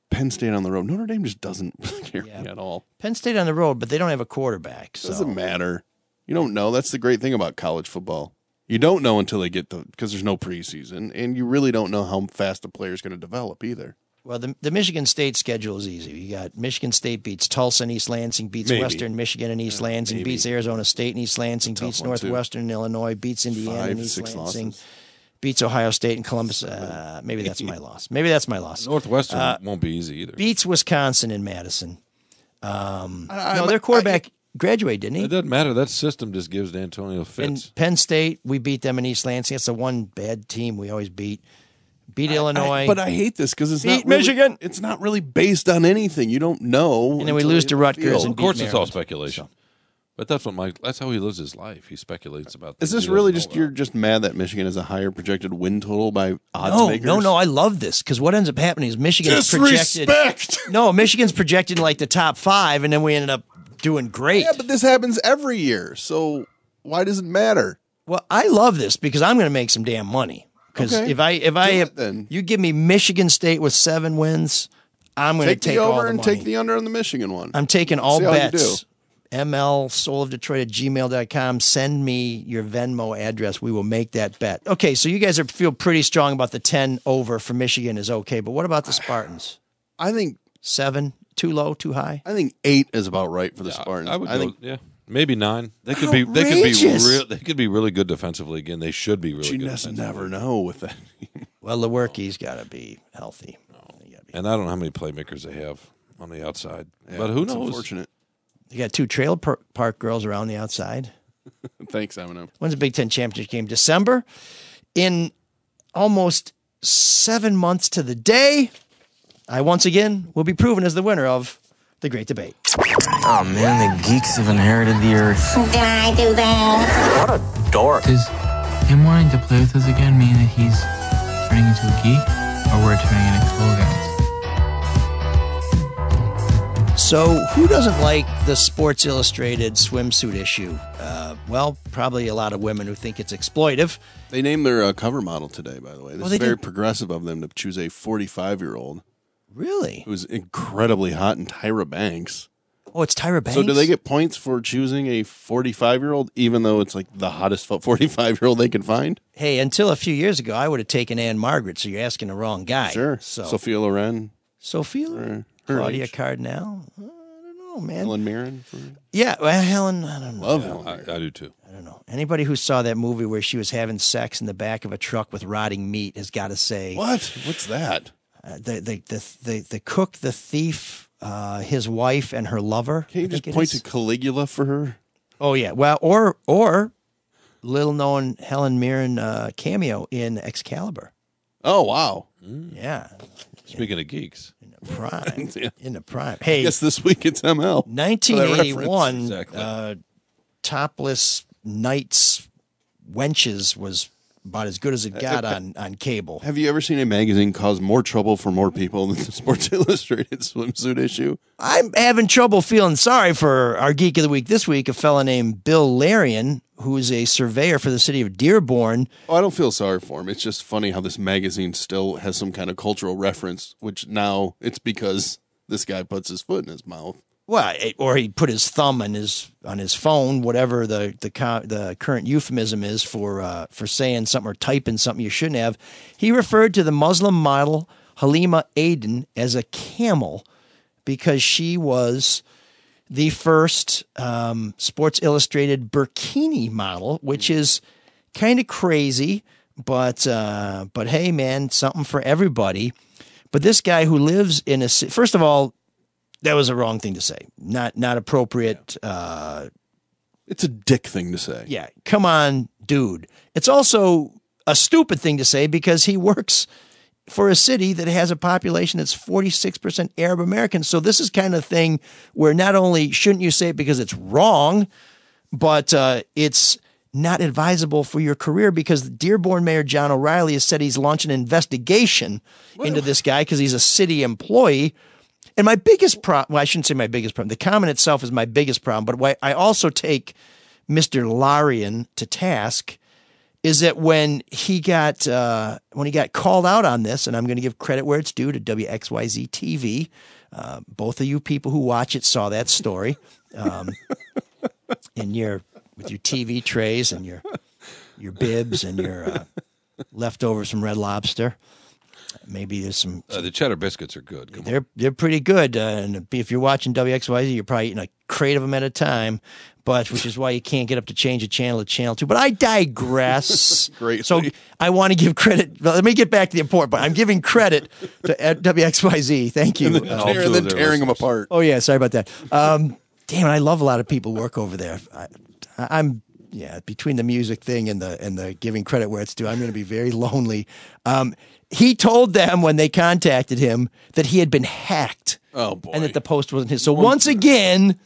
Penn State on the road. Notre Dame just doesn't scare me at all. Penn State on the road, but they don't have a quarterback. So Doesn't matter. You don't know. That's the great thing about college football. You don't know until they get the because there's no preseason, and you really don't know how fast the player's going to develop either. Well, the, the Michigan State schedule is easy. You got Michigan State beats Tulsa and East Lansing, beats Maybe. Western Michigan and East Lansing, maybe. beats Arizona State and East Lansing, beats. Northwestern and Illinois, beats Indiana Five, and East Lansing, losses. beats Ohio State and Columbus. Uh, maybe that's my loss. Maybe that's my loss. Northwestern Uh, won't be easy either. Beats Wisconsin and Madison. Um, I- no, I- their quarterback graduated, didn't he? It doesn't matter. That system just gives Antonio And fits. Penn State, we beat them in East Lansing. That's the one bad team we always beat. Beat Illinois. I- but I hate this because it's Beat not really, Michigan. It's not really based on anything. You don't know, And then we lose to Rutgers and of course, beat it's all Maryland. speculation. But that's what Mike. That's how he lives his life. He speculates about. Is this really just you're just mad that Michigan has a higher projected win total by odds no, makers? no, no. I love this because what ends up happening is Michigan's projected. Disrespect. No, Michigan's projected in like the top five, and then we ended up doing great. Yeah, but this happens every year. So why does it matter? Well, I love this because I'm going to make some damn money. Because Okay. if I if I Do have, it then. you give me Michigan State with seven wins, I'm going to Take, take, the all over the and money. take the under on the Michigan one. I'm taking all See how you bets. ML Soul of Detroit at gmail.com. Send me your Venmo address. We will make that bet. Okay, so you guys are feel pretty strong about the 10 over for Michigan is okay, but what about the Spartans? I think Seven, too low, too high? I think eight is about right for the about. Spartans. I would. I go, think yeah, maybe nine. They could be. They could be Outrageous. real. They could be really good defensively again. They should be really you good. just defensively. never know with that. Well, Lewerke's got to be healthy. And I don't know how many playmakers they have on the outside. but who It's knows? Unfortunate. You got two trailer par- park girls around the outside. Thanks, Eminem. When's the Big Ten championship game? December. In almost seven months to the day, I once again will be proven as the winner of the great debate. Oh man, the geeks have inherited the earth. Did I do that? What a dork. Does him wanting to play with us again mean that he's turning into a geek, or we're turning into cool guys? So, who doesn't like the Sports Illustrated swimsuit issue? Uh, well, probably a lot of women who think it's exploitive. They named their uh, cover model today, by the way. This they is very did? progressive of them to choose a 45 year old Really? who's incredibly hot and Tyra Banks. Oh, it's Tyra Banks. So, do they get points for choosing a 45 year old, even though it's like the hottest 45 year old they can find? Hey, until a few years ago, I would have taken Ann-Margret. So you're asking the wrong guy. Sure. So Sophia Loren, Sophia, her, her Claudia age. Cardinale. I don't know, man. Helen Mirren. For, Yeah, well, Helen. I don't know. love Helen. I, I do too. I don't know. Anybody who saw that movie where she was having sex in the back of a truck with rotting meat has got to say What? What's that? uh, the, the the the the cook, the thief, uh, his wife, and her lover. Can you I just point is. to Caligula for her? Oh yeah, well, or or little known Helen Mirren uh, cameo in Excalibur. Oh, wow. Yeah, Speaking of geeks, prime Yeah. in the prime. Hey, guess this week it's ML. 1981. Exactly. uh, topless knights wenches was about as good as it uh, got uh, on on cable. Have you ever seen a magazine cause more trouble for more people than the Sports Illustrated swimsuit issue? I'm having trouble feeling sorry for our geek of the week this week, a fella named Bill Larian, who is a surveyor for the city of Dearborn. Oh, I don't feel sorry for him. It's just funny how this magazine still has some kind of cultural reference, which now it's because this guy puts his foot in his mouth. Well, it- or he put his thumb on his on his phone, whatever the the the current euphemism is for uh, for saying something or typing something you shouldn't have. He referred to the Muslim model Halima Aden as a camel because she was the first um, Sports Illustrated burkini model, which is kind of crazy, but uh, but hey, man, something for everybody. But this guy who lives in a first of all, that was a wrong thing to say. Not not appropriate. Uh, it's a dick thing to say. Yeah, come on, dude. It's also a stupid thing to say because he works for a city that has a population that's 46% Arab American. So this is kind of thing where not only shouldn't you say it because it's wrong, but uh, it's not advisable for your career because Dearborn Mayor John O'Reilly has said he's launching an investigation into this guy because he's a city employee. And my biggest problem, well, I shouldn't say my biggest problem. The comment itself is my biggest problem, but why I also take Mr. Larian to task is that when he got uh, when he got called out on this, and I'm going to give credit where it's due to WXYZ TV. Uh, both of you people who watch it saw that story. Um, in your with your TV trays and your your bibs and your uh, leftovers from Red Lobster. Maybe there's some. Uh, the cheddar biscuits are good. Come. They're they're pretty good, uh, and if you're watching WXYZ, you're probably eating a crate of them at a time. But which is why you can't get up to change a channel to channel two. But I digress. Great. So I want to give credit. well, Let me get back to the important. But I'm giving credit to uh, WXYZ. Thank you. And then, Uh, tear- and then tearing them apart. Oh yeah, sorry about that. Um, damn, I love a lot of people work over there. I, I'm yeah, between the music thing and the and the giving credit where it's due, I'm going to be very lonely. Um, he told them when they contacted him that he had been hacked. Oh boy! And that the post wasn't his. So once again,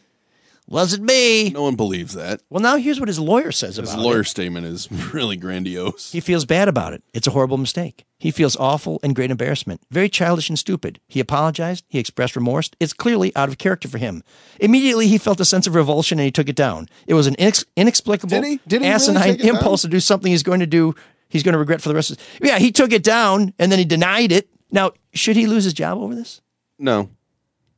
wasn't me. No one believes that. Well, now here's what his lawyer says His about it. His lawyer statement is really grandiose. He feels bad about it. It's a horrible mistake. He feels awful and great embarrassment. Very childish and stupid. He apologized. He expressed remorse. It's clearly out of character for him. Immediately, he felt a sense of revulsion and he took it down. It was an inex- inexplicable, Did he? Did he really asinine it down? impulse to do something he's going to do. He's going to regret for the rest of. His- yeah, he took it down and then he denied it. Now, should he lose his job over this? No.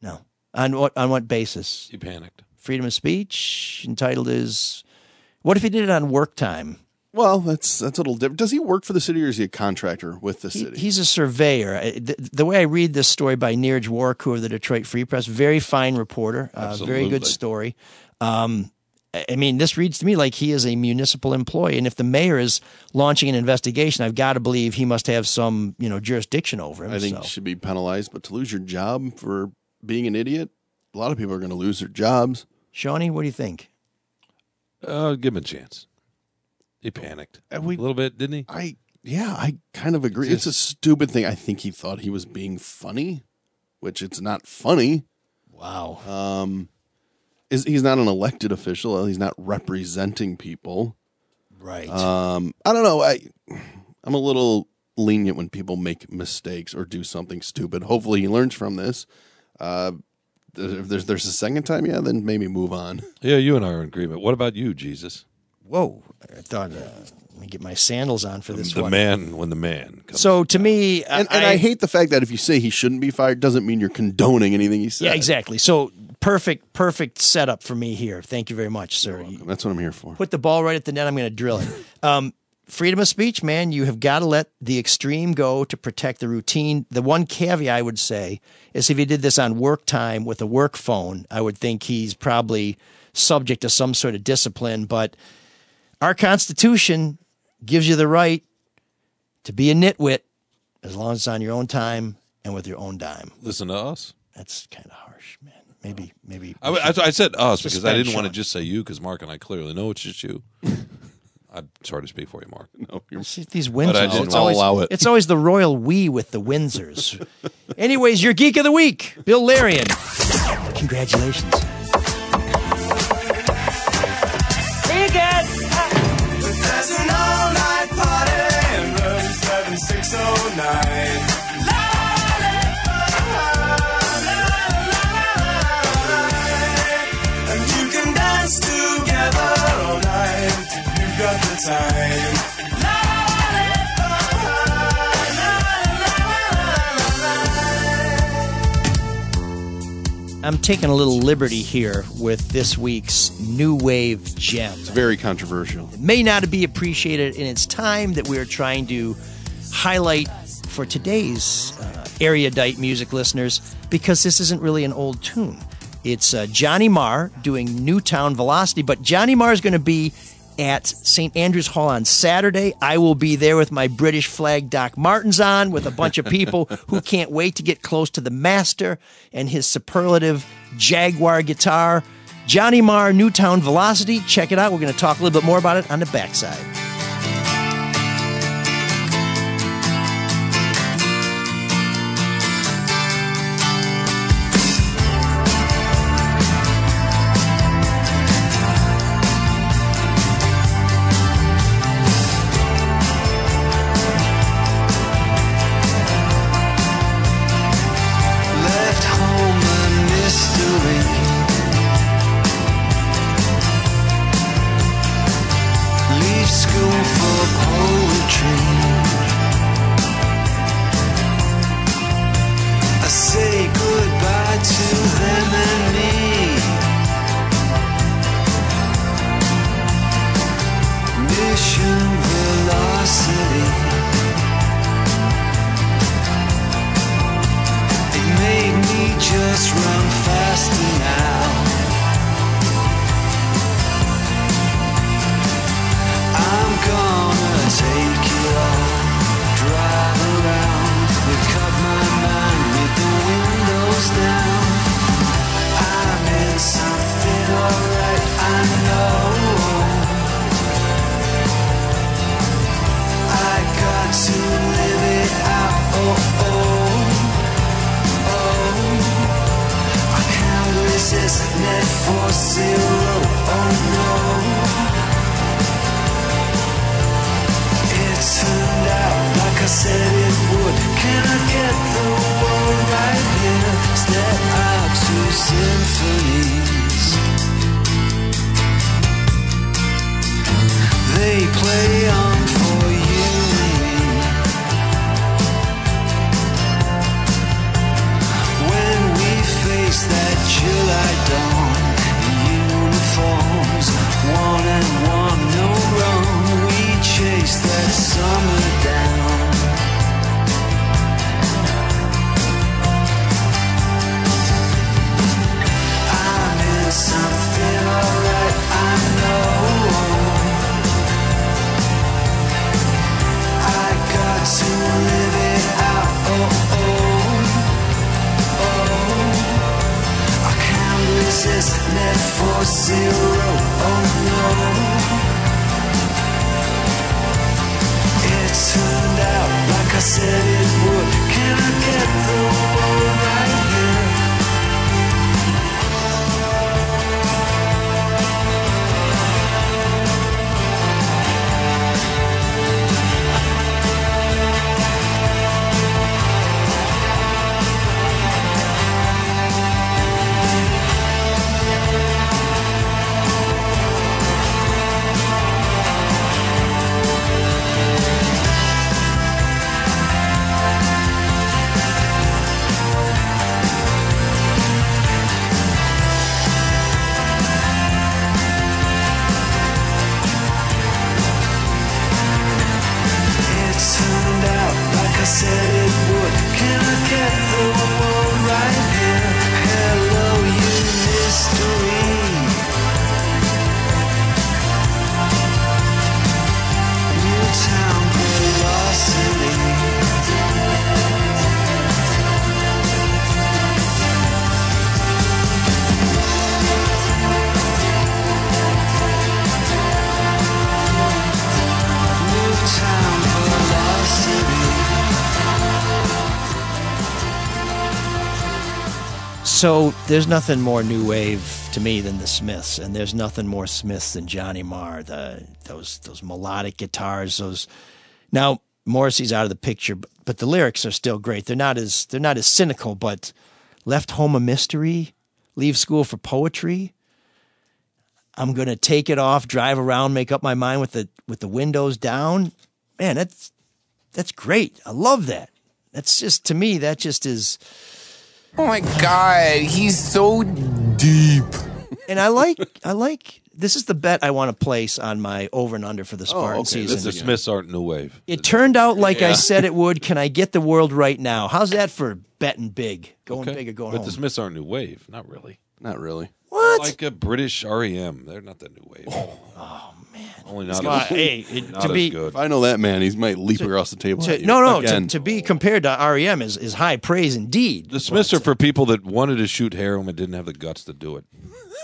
No. On what on what basis? He panicked. Freedom of speech entitled is. What if he did it on work time? Well, that's that's a little different. Does he work for the city or is he a contractor with the He- city? he's a surveyor. The, the way I read this story by Niraj Warikoo of the Detroit Free Press, very fine reporter, uh, very good story. Um, I I mean, this reads to me like he is a municipal employee, and if the mayor is launching an investigation, I've got to believe he must have some, you know, jurisdiction over him. I think so. he should be penalized, but to lose your job for being an idiot, a lot of people are going to lose their jobs. Shawnee, what do you think? Uh, give him a chance. He panicked a little bit, didn't he? I yeah, I kind of agree. It's a stupid thing. I think he thought he was being funny, which it's not funny. Wow. Um, is he's not an elected official? He's not representing people. Right. Um, I don't know. I I'm a little lenient when people make mistakes or do something stupid. Hopefully, he learns from this. Uh, if there's there's a second time, yeah, then maybe move on. Yeah, you and I are in agreement. What about you, Jesus? Whoa! I thought. Uh, let me get my sandals on for this the one. man when the man comes. So to me, And, and I, hate the fact that if you say he shouldn't be fired, doesn't mean you're condoning anything he said. Yeah, exactly. So perfect, perfect setup for me here. Thank you very much, sir. You That's what I'm here for. put the ball right at the net. I'm going to drill it. Um, freedom of speech, man. You have got to let the extreme go to protect the routine. The one caveat I would say is if he did this on work time with a work phone, I would think he's probably subject to some sort of discipline. But our Constitution gives you the right to be a nitwit as long as it's on your own time and with your own dime. Listen to us. That's kind of harsh, man. Maybe, maybe. I, I, I said us because I didn't want to just say you because Mark and I clearly know it's just you. I'm sorry to speak for you, Mark. No, See, these But I Windsors. didn't It's always, allow it. it's always the royal we with the Windsors. Anyways, your geek of the week, Bill Larian. Congratulations. There's an all-night party in room 7609. Time. I'm taking a little liberty here with this week's new wave gem. It's very controversial. It may not be appreciated in its time that we are trying to highlight for today's uh, erudite music listeners because this isn't really an old tune. It's uh, Johnny Marr doing Newtown Velocity, but Johnny Marr is going to be at St. Andrews Hall on Saturday. I will be there with my British flag Doc Martens on with a bunch of people who can't wait to get close to the master and his superlative Jaguar guitar. Johnny Marr, Newtown Velocity. Check it out. We're going to talk a little bit more about it on the backside. Net for zero. Oh no. It turned out like I said it would. Can I get the world right here? Step out to symphonies. They play on for you and me. When we face that July dawn uniforms, one and one, no wrong, we chase that summer down. Can't net for zero. Oh no. It turned out like I said it would. Can I get the world right So there's nothing more new wave to me than the Smiths, and there's nothing more Smiths than Johnny Marr. The those those melodic guitars, those. Now Morrissey's out of the picture, but, but the lyrics are still great. They're not as they're not as cynical, but left home a mystery, leave school for poetry. I'm gonna take it off, drive around, make up my mind with the with the windows down. Man, that's that's great. I love that. That's just to me, that just is Oh my god, he's so deep. And I like, I like. This is the bet I want to place on my over and under for the oh, Spartan okay. season. The Smiths aren't new wave. It turned out like I said it would. Can I get the world right now? How's that for betting big? Going Okay. big or going but home? the Smiths aren't new wave. Not really. Not really. What? Like a British REM. They're not the new wave. Oh, oh, Man. Only not, Well, as, hey, it- not to as be- good. If I know that man, he might leap across the table. To- at you. no, no. To, to be compared to REM is, is high praise indeed. The Smiths are for people that wanted to shoot heroin and didn't have the guts to do it.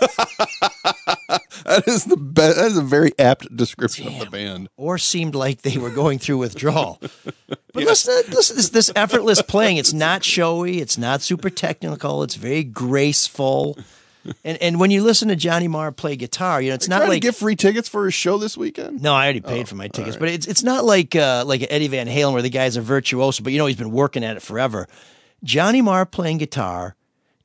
that is the best. That is a very apt description of the band. or seemed like they were going through withdrawal. But listen, listen, this, this effortless playing. It's not showy. It's not super technical. It's very graceful. And and when you listen to Johnny Marr play guitar, you know it's not Trying to like get free tickets for his show this weekend. no, I already paid for my tickets, but it's it's not like uh, like Eddie Van Halen where the guy's a virtuoso, but you know he's been working at it forever. Johnny Marr playing guitar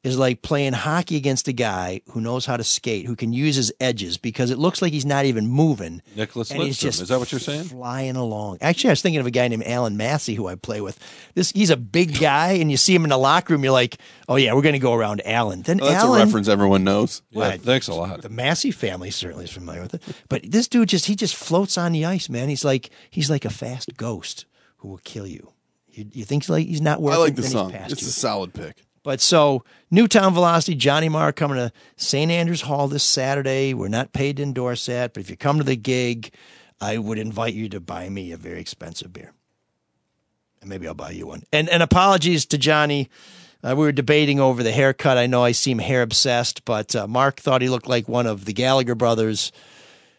is like playing hockey against a guy who knows how to skate, who can use his edges because it looks like he's not even moving. Nicholas and just Is that what you're saying? Flying along. Actually, I was thinking of a guy named Alan Massey who I play with. This he's a big guy, and you see him in the locker room, you're like, oh yeah, we're going to go around Alan. Then Oh, that's Alan, a reference everyone knows. Yeah, thanks a lot. the Massey family certainly is familiar with it. But this dude just he just floats on the ice, man. He's like he's like a fast ghost who will kill you. You, you think like he's not I like the song. It's you. a solid pick. But so Newtown Velocity, Johnny Marr coming to St. Andrews Hall this Saturday. We're not paid to endorse that, but if you come to the gig, I would invite you to buy me a very expensive beer. And maybe I'll buy you one. And and apologies to Johnny. Uh, we were debating over the haircut. I know I seem hair obsessed, but uh, Mark thought he looked like one of the Gallagher brothers.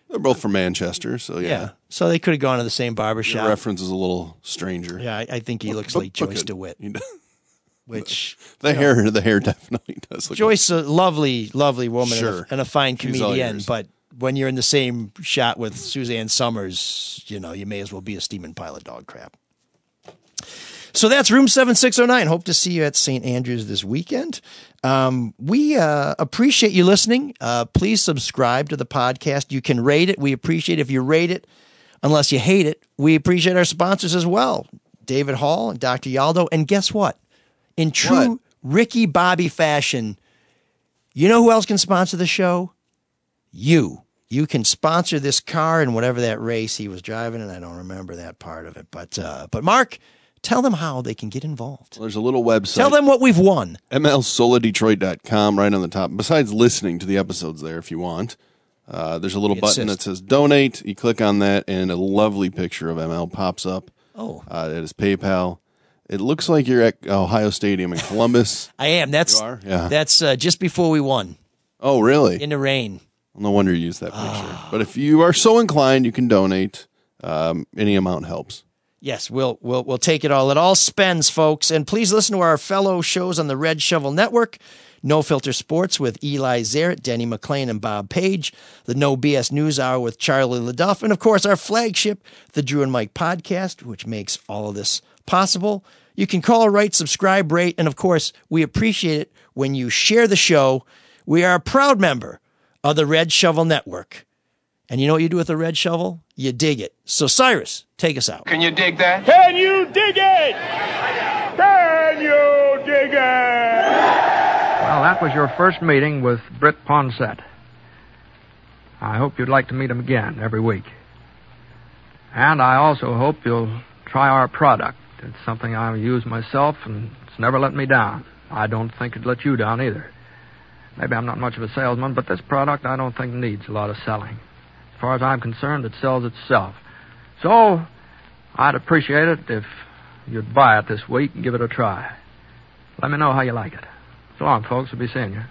They're both from Manchester, so yeah. Yeah. So they could have gone to the same barber Your shop. reference is a little stranger. Yeah, I, I think he looks But- like Joyce. DeWitt. which The hair, the hair definitely does. Look Joyce, a lovely, lovely woman and, a, and a fine She's comedian, but when you're in the same shot with Suzanne Somers, you know, you may as well be a steaming pile of dog crap. So that's room 7609. Hope to see you at St. Andrews this weekend. Um, we uh, appreciate you listening. Uh, please subscribe to the podcast. You can rate it. We appreciate if you rate it. Unless you hate it, we appreciate our sponsors as well David Hall and Dr. Yaldo. And guess what? In true Ricky Bobby fashion, you know who else can sponsor the show? You. You can sponsor this car and whatever that race he was driving, and I don't remember that part of it. But uh, but Mark, tell them how they can get involved. There's a little website. Tell them what we've won. mlsoladetroit.com right on the top. Besides listening to the episodes there if you want, uh, there's a little We button that says donate. You click on that, and a lovely picture of ML pops up. Oh. Uh, it is PayPal. It looks like you're at Ohio Stadium in Columbus. I am. That's You are? Yeah. that's uh, just before we won oh, really? in the rain. no wonder you used that picture. but if you are so inclined, you can donate. Um, any amount helps. Yes, we'll we'll we'll take it all. It all spends, folks. And please listen to our fellow shows on the Red Shovel Network. No Filter Sports with Eli Zaret, Denny McLain, and Bob Page. The No BS News Hour with Charlie LeDuff. And of course, our flagship, the Drew and Mike podcast, which makes all of this possible. You can call, write, subscribe, rate, and of course, we appreciate it when you share the show. We are a proud member of the Red Shovel Network. And you know what you do with a red shovel? You dig it. So, Cyrus, take us out. Can you dig that? Can you dig it? Can you dig it? Well, that was your first meeting with Britt Ponsett. I hope you'd like to meet him again every week. And I also hope you'll try our product. It's something I use myself, and it's never let me down. I don't think it'd let you down either. Maybe I'm not much of a salesman, but this product I don't think needs a lot of selling. As far as I'm concerned, it sells itself. So, I'd appreciate it if you'd buy it this week and give it a try. Let me know how you like it. So long, folks. We'll be seeing you.